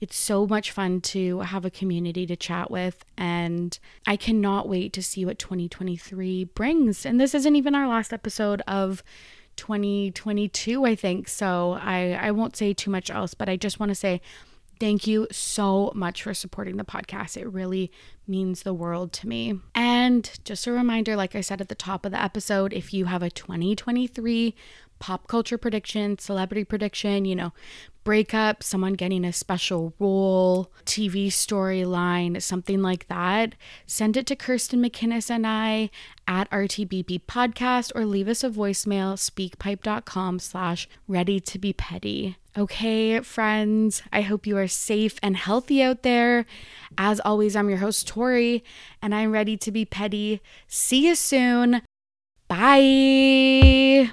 It's so much fun to have a community to chat with, and I cannot wait to see what 2023 brings. And this isn't even our last episode of 2022, I think. So I, I won't say too much else, but I just want to say thank you so much for supporting the podcast. It really means the world to me. And just a reminder, like I said at the top of the episode, if you have a 2023 pop culture prediction, celebrity prediction, you know, breakup, someone getting a special role, TV storyline, something like that, send it to Kirsten McKinnis and I at RTBP podcast or leave us a voicemail, speakpipe.com slash ready to be petty. Okay, friends, I hope you are safe and healthy out there. As always, I'm your host, Tori, and I'm ready to be petty. See you soon. Bye.